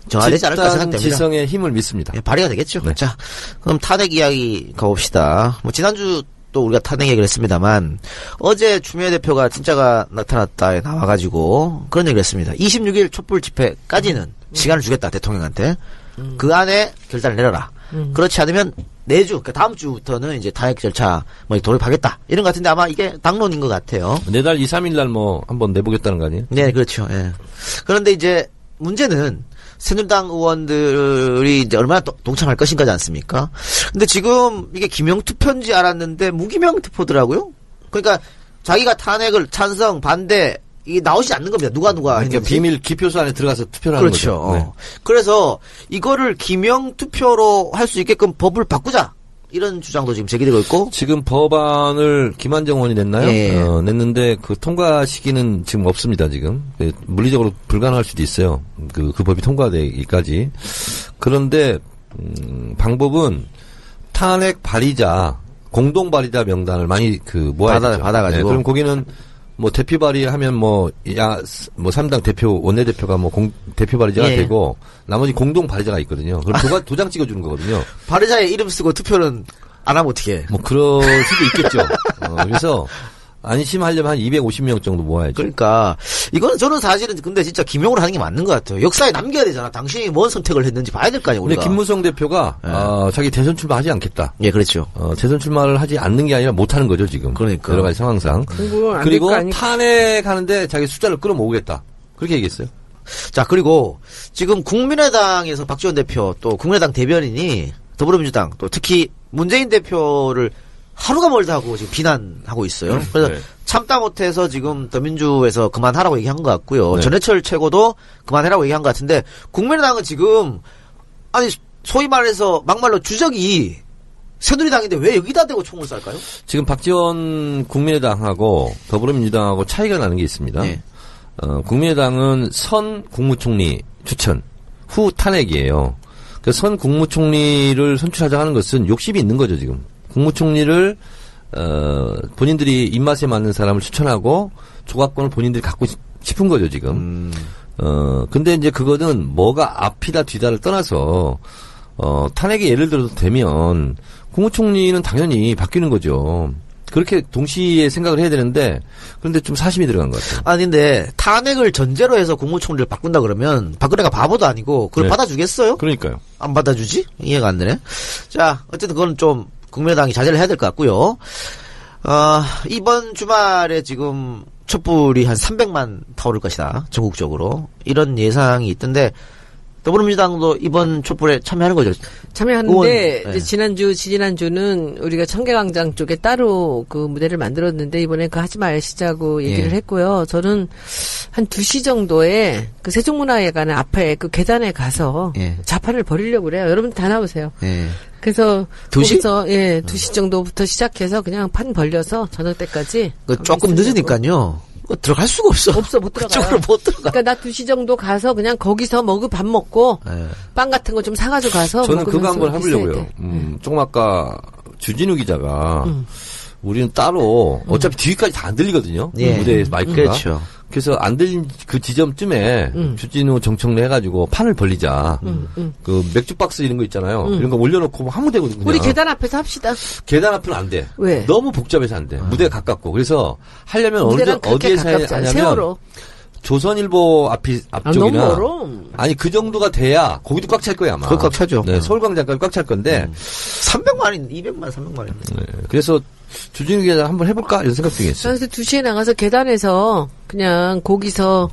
정화되지 않을까 생각됩니다. 지성의 힘을 믿습니다. 예, 발휘가 되겠죠. 네. 자, 그럼 탄핵 이야기 가봅시다. 뭐, 지난주 또 우리가 탄핵 얘기를 했습니다만, 어제 추미애 대표가 진짜가 나타났다에 나와가지고, 그런 얘기를 했습니다. 26일 촛불 집회까지는 시간을 주겠다, 대통령한테. 그 안에 결단을 내려라. 그렇지 않으면 내주, 그러니까 다음 주부터는 이제 탄핵 절차 뭐 돌입하겠다. 이런 것 같은데 아마 이게 당론인 것 같아요. 내달 2, 3일 날 뭐 한번 내보겠다는 거 아니에요? 네, 그렇죠. 예. 그런데 이제 문제는 새누리당 의원들이 이제 얼마나 또 동참할 것인가지 않습니까? 근데 지금 이게 김영 투표인지 알았는데 무기명 투표더라고요. 그러니까 자기가 탄핵을 찬성, 반대 이게 나오지 않는 겁니다. 누가 누가 그러니까. 비밀 기표소 안에 들어가서 투표를 하는 그렇죠. 거죠. 네. 어. 그래서 이거를 기명 투표로 할 수 있게끔 법을 바꾸자. 이런 주장도 지금 제기되고 있고 지금 법안을 김한정 의원이 냈나요? 예. 어, 냈는데 그 통과 시기는 지금 없습니다. 지금 예, 물리적으로 불가능할 수도 있어요. 그, 그 법이 통과되기까지. 그런데 음, 방법은 탄핵 발의자 공동 발의자 명단을 많이 그 모아야 받아-. 받아가지고. 그럼 거기는 뭐 대표 발의하면 뭐야뭐 3당 대표 원내 대표가 뭐 공, 대표 발의자가 예. 되고 나머지 공동 발의자가 있거든요. 그럼 도가, 도장 찍어 주는 거거든요. 발의자의 이름 쓰고 투표는 안 하면 어떻게? 뭐 그럴 수도 있겠죠. 어, 그래서 안심하려면 한 250명 정도 모아야죠. 그러니까 이거는 저는 사실은 근데 진짜 김용으로 하는 게 맞는 것 같아요. 역사에 남겨야 되잖아. 당신이 뭔 선택을 했는지 봐야 될 거 아니에요. 근데 우리가. 김무성 대표가 예. 어, 자기 대선 출마하지 않겠다. 예, 그렇죠. 어, 대선 출마를 하지 않는 게 아니라 못 하는 거죠 지금. 그러니까. 여러 가지 상황상. 그리고. 탄핵하는데 자기 숫자를 끌어모으겠다. 그렇게 얘기했어요. 자 그리고 지금 국민의당에서 박지원 대표 또 국민의당 대변인이 더불어민주당 또 특히 문재인 대표를 하루가 멀다 하고 지금 비난하고 있어요. 그래서 네. 참다 못해서 지금 더민주에서 그만하라고 얘기한 것 같고요. 네. 전해철 최고도 그만해라고 얘기한 것 같은데 국민의당은 지금 아니 소위 말해서 막말로 주적이 새누리당인데 왜 여기다 대고 총을 쌀까요? 지금 박지원 국민의당하고 더불어민주당하고 차이가 나는 게 있습니다. 네. 어, 국민의당은 선 국무총리 추천 후 탄핵이에요. 그선 국무총리를 선출하자 하는 것은 욕심이 있는 거죠 지금. 국무총리를 어, 본인들이 입맛에 맞는 사람을 추천하고 조각권을 본인들이 갖고 싶- 싶은 거죠 지금. 어, 근데 이제 그거는 뭐가 앞이다 뒤다를 떠나서 어, 탄핵이 예를 들어서 되면 국무총리는 당연히 바뀌는 거죠. 그렇게 동시에 생각을 해야 되는데 그런데 좀 사심이 들어간 것 같아요. 아니 근데 탄핵을 전제로 해서 국무총리를 바꾼다 그러면 박근혜가 바보도 아니고 그걸 네. 받아주겠어요? 그러니까요. 안 받아주지? 이해가 안 되네. 자, 어쨌든 그건 좀 국민의당이 자제를 해야 될 것 같고요. 어, 이번 주말에 지금 촛불이 한 300만 타오를 것이다. 전국적으로. 이런 예상이 있던데 더불어민주당도 이번 촛불에 참여하는 거죠. 참여하는데 네. 지난주 지지난주는 우리가 청계광장 쪽에 따로 그 무대를 만들었는데 이번에 그 하지 마시자고 얘기를 예. 했고요. 저는 한 2시 정도에 그 세종문화회관 앞에 그 계단에 가서 예. 자판을 벌이려고 그래요. 여러분 다 나오세요. 예. 그래서 두 시? 거기서 예, 2시 정도부터 시작해서 그냥 판 벌려서 저녁 때까지 그 조금. 늦으니까요. 뭐 들어갈 수가 없어. 없어 못 들어가요. 그쪽으로 못 들어가. 그러니까 나 2시 정도 가서 그냥 거기서 먹을 밥 먹고 예. 빵 같은 거 좀 사가지고 가서 저는 그거 한번 있어야 해보려고요. 돼. 음, 조금 아까 주진우 기자가 음. 우리는 따로 어차피 뒤까지 다 안 들리거든요. 예. 무대에서 마이크가. 그렇죠. 그래서 안 들린 그 지점쯤에 음. 주진우 정청래 해가지고 판을 벌리자. 음, 음. 그 맥주 박스 이런 거 있잖아요. 이런 거 올려놓고 뭐 하면 되거든요. 그냥. 우리 계단 앞에서 합시다. 계단 앞은 안 돼. 왜? 너무 복잡해서 안 돼. 무대가 가깝고. 그래서 하려면 어디, 어디에서. 하냐면 세월호. 조선일보 앞이 아, 앞쪽이나 너무 멀어. 아니 그 정도가 돼야 거기도 꽉 찰 거야 아마. 꽉 차죠. 네, 서울광장까지 꽉 찰 건데 300만인, 200만, 300만인. 네, 그래서 주진우 기자 한번 해볼까 이런 생각 중에 있어요. 그래서 2 시에 나가서 계단에서 그냥 거기서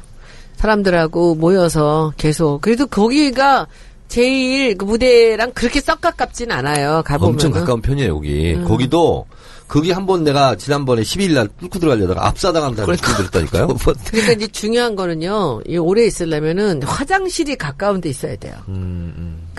사람들하고 모여서 계속. 그래도 거기가 제일 그 무대랑 그렇게 썩 가깝진 않아요. 가보면. 엄청 가까운 편이에요 여기. 음. 거기도 거기 한 번 내가 지난번에 12일 날 뚫고 들어가려다가 압사당한다는 그러니까. 소리 들었다니까요. 뭐, 그러니까 이제 중요한 거는요. 이 오래 있으려면은 화장실이 가까운 데 있어야 돼요.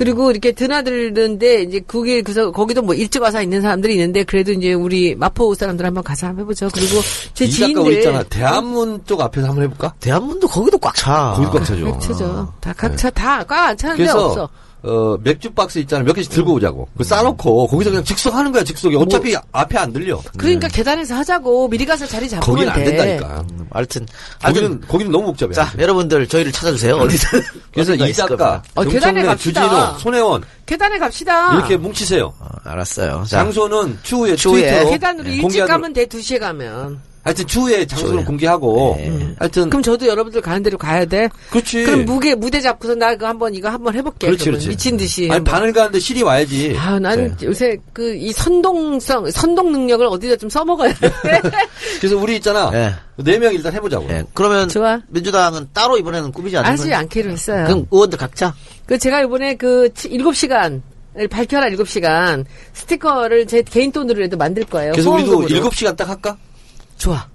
그리고 이렇게 드나들는데 이제 그게 그래서 거기도 뭐 일찍 와서 있는 사람들이 있는데 그래도 이제 우리 마포 사람들 한번 가서 한번 해보죠. 그리고 제 지인들 있잖아. 대한문 쪽 앞에서 한번 해볼까? 대한문도 거기도 꽉 차. 거기 꽉 차죠. 맥차죠. 다 각 차 다꽉안 차는데 없어. 어, 맥주 박스 있잖아. 몇 개씩 들고 오자고. 그 싸놓고 거기서 그냥 즉석하는 거야. 즉석이. 어차피 앞에 안 들려. 그러니까 계단에서 하자고 미리 가서 자리 잡으면 네. 거기는 안 돼. 된다니까. 음, 하여튼, 하여튼, 거기는 거기는 너무 복잡해. 자, 여러분들 저희를 찾아주세요. 어디든. 그래서 이 작가. 어, 계단에 갑시다. 주진우, 손혜원 계단에 갑시다. 이렇게 뭉치세요. 어, 알았어요. 자, 장소는 추후에 추후에. 트위터로 계단으로 일찍 공개하도록- 가면 돼. 2시에 가면. 하여튼 추후에 장소를. 공개하고 네. 하여튼 그럼 저도 여러분들 가는 대로 가야 돼. 그렇지. 그럼 무게 무대 잡고서 나 그거 한번 이거 한번 해볼게. 그렇지, 그렇지. 미친 듯이. 아니 한번. 바늘 가는데 실이 와야지. 아, 난 네. 요새 그 이 선동성 선동 능력을 어디다 좀 써먹어야 돼. 그래서 우리 있잖아. 예. 네명 일단 해보자고. 예. 그러면 좋아. 민주당은 따로 이번에는 꾸미지 않는 하지? 않기로 했어요. 그럼 의원들 각자 그 제가 이번에 그 7시간 발표하라 7시간 스티커를 제 개인 돈으로라도 만들 거예요. 그래서 우리도 후원금으로. 7시간 딱 할까? 좋아.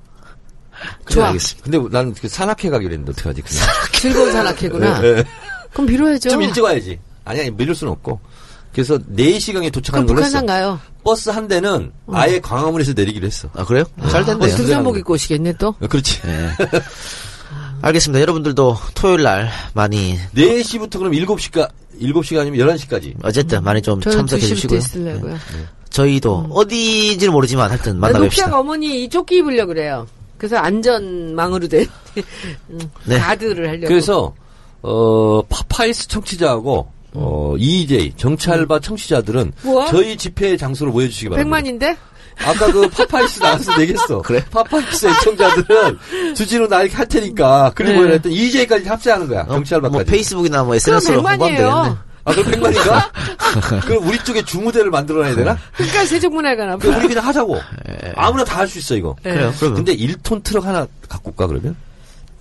그래, 좋아. 알겠습니다. 근데 난그 산악회 가기로 했는데 어떡하지? 그냥. 즐거운 산악회구나. 예, 예. 그럼 미뤄야죠. 좀 일찍 와야지. 아니, 아니, 미룰 수는 없고. 그래서 4시간에 도착하는 그럼 걸로 했어. 북한산 가요. 버스 한 대는 아예 광화문에서 내리기로 했어. 아, 그래요? 잘 어, 됐네요. 등산복 입고 오시겠네 또. 어, 그렇지. 예. 알겠습니다. 여러분들도 토요일 날 많이 4시부터 그럼 7시까 7시가 아니면 11시까지. 어쨌든 많이 좀 참석해 2시부터 주시고요. 있으려고요. 저희도 어디인지는 모르지만 하여튼 나 만나뵙시다. 녹취한 어머니 이 조끼 입으려고 그래요. 그래서 안전망으로 된 음, 네. 가드를 하려고. 그래서 어 파파이스 청취자하고 어 이이제이 정치알바 청취자들은 뭐야? 저희 집회 장소로 모여 주시기 바랍니다. 100만인데? 아까 그 파파이스 나와서 내겠어. 그래? 파파이스 애청자들은 주진우 나 이렇게 할 테니까 그리고 네. 했더니 이이제이까지 합세하는 거야. 어, 정치알바까지. 뭐 페이스북이나 뭐 SNS로 홍보하면 되겠네. 100만이에요. 아, 그럼 100만인가? 그럼 우리 쪽에 주무대를 만들어놔야 되나? 그러니까 세종문화회관 앞에. 그럼 우리 그냥 하자고. 아무나 다 할 수 있어, 이거. 네. 그래요. 그러면 근데 1톤 트럭 하나 갖고 올까, 그러면?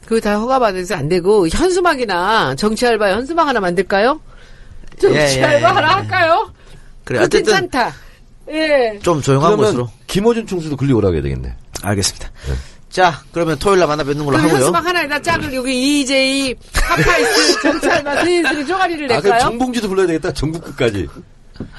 그거 다 허가받아서 안 되고 현수막이나 정치 알바 현수막 하나 만들까요? 정치 예, 예, 알바 예, 하나 예. 할까요? 그래 어쨌든 괜찮다. 예. 좀 조용한 그러면 곳으로 김호준 총수도 글리 오라고 해야 되겠네. 알겠습니다. 자 그러면 토요일 날 만나 뵙는 걸로 그럼 하고요. 현수막 하나에다 짝을 여기 EJ, 파파이스, 알바 스님들이 쪼가리를 아, 그럼 낼까요? 정봉주도 불러야 되겠다, 전국 끝까지.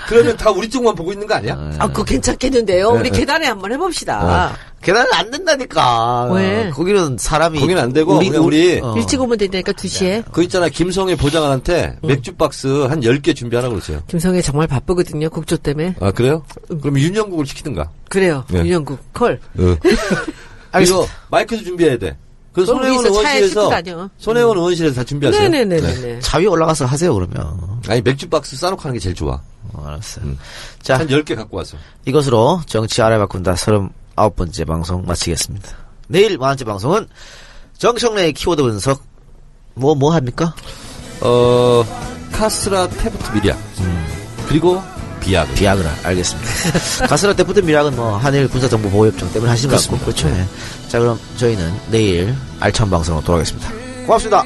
그러면 다 우리 쪽만 보고 있는 거 아니야? 아, 그거 괜찮겠는데요? 네, 우리 네. 계단에 한번 해봅시다. 계단은 안 된다니까. 왜? 거기는 사람이 거기는 안 되고, 그냥 우리 어. 일찍 오면 된다니까, 2시에. 그 있잖아, 김성애 보좌관한테 맥주 박스 한 10개 준비하라고 그러세요. 김성애 정말 바쁘거든요, 국조 때문에. 아, 그래요? 그럼 윤영국을 시키든가. 그래요, 네. 윤영국, 콜. 그리고 마이크도 준비해야 돼. 그 손혜원 의원실에서. 손혜원 의원실에서 다 준비하세요. 네네네 네. 자위 올라가서 하세요 그러면. 아니 맥주 박스 싸놓고 하는 게 제일 좋아. 어, 알았어요. 음. 자 한 10개 갖고 와서. 이것으로 정치 알아야 바꾼다 39번째 방송 마치겠습니다. 내일 마흔 번째 방송은 정청래의 키워드 분석 뭐뭐 합니까? 어 가쓰라 태프트 밀약. 그리고 비아그. 비아그라 알겠습니다. 가쓰라 태프트 밀약은 뭐 한일 군사정보보호협정 때문에 하시는 것 같고 그렇죠. 네. 자 그럼 저희는 내일 알찬 방송으로 돌아가겠습니다. 고맙습니다.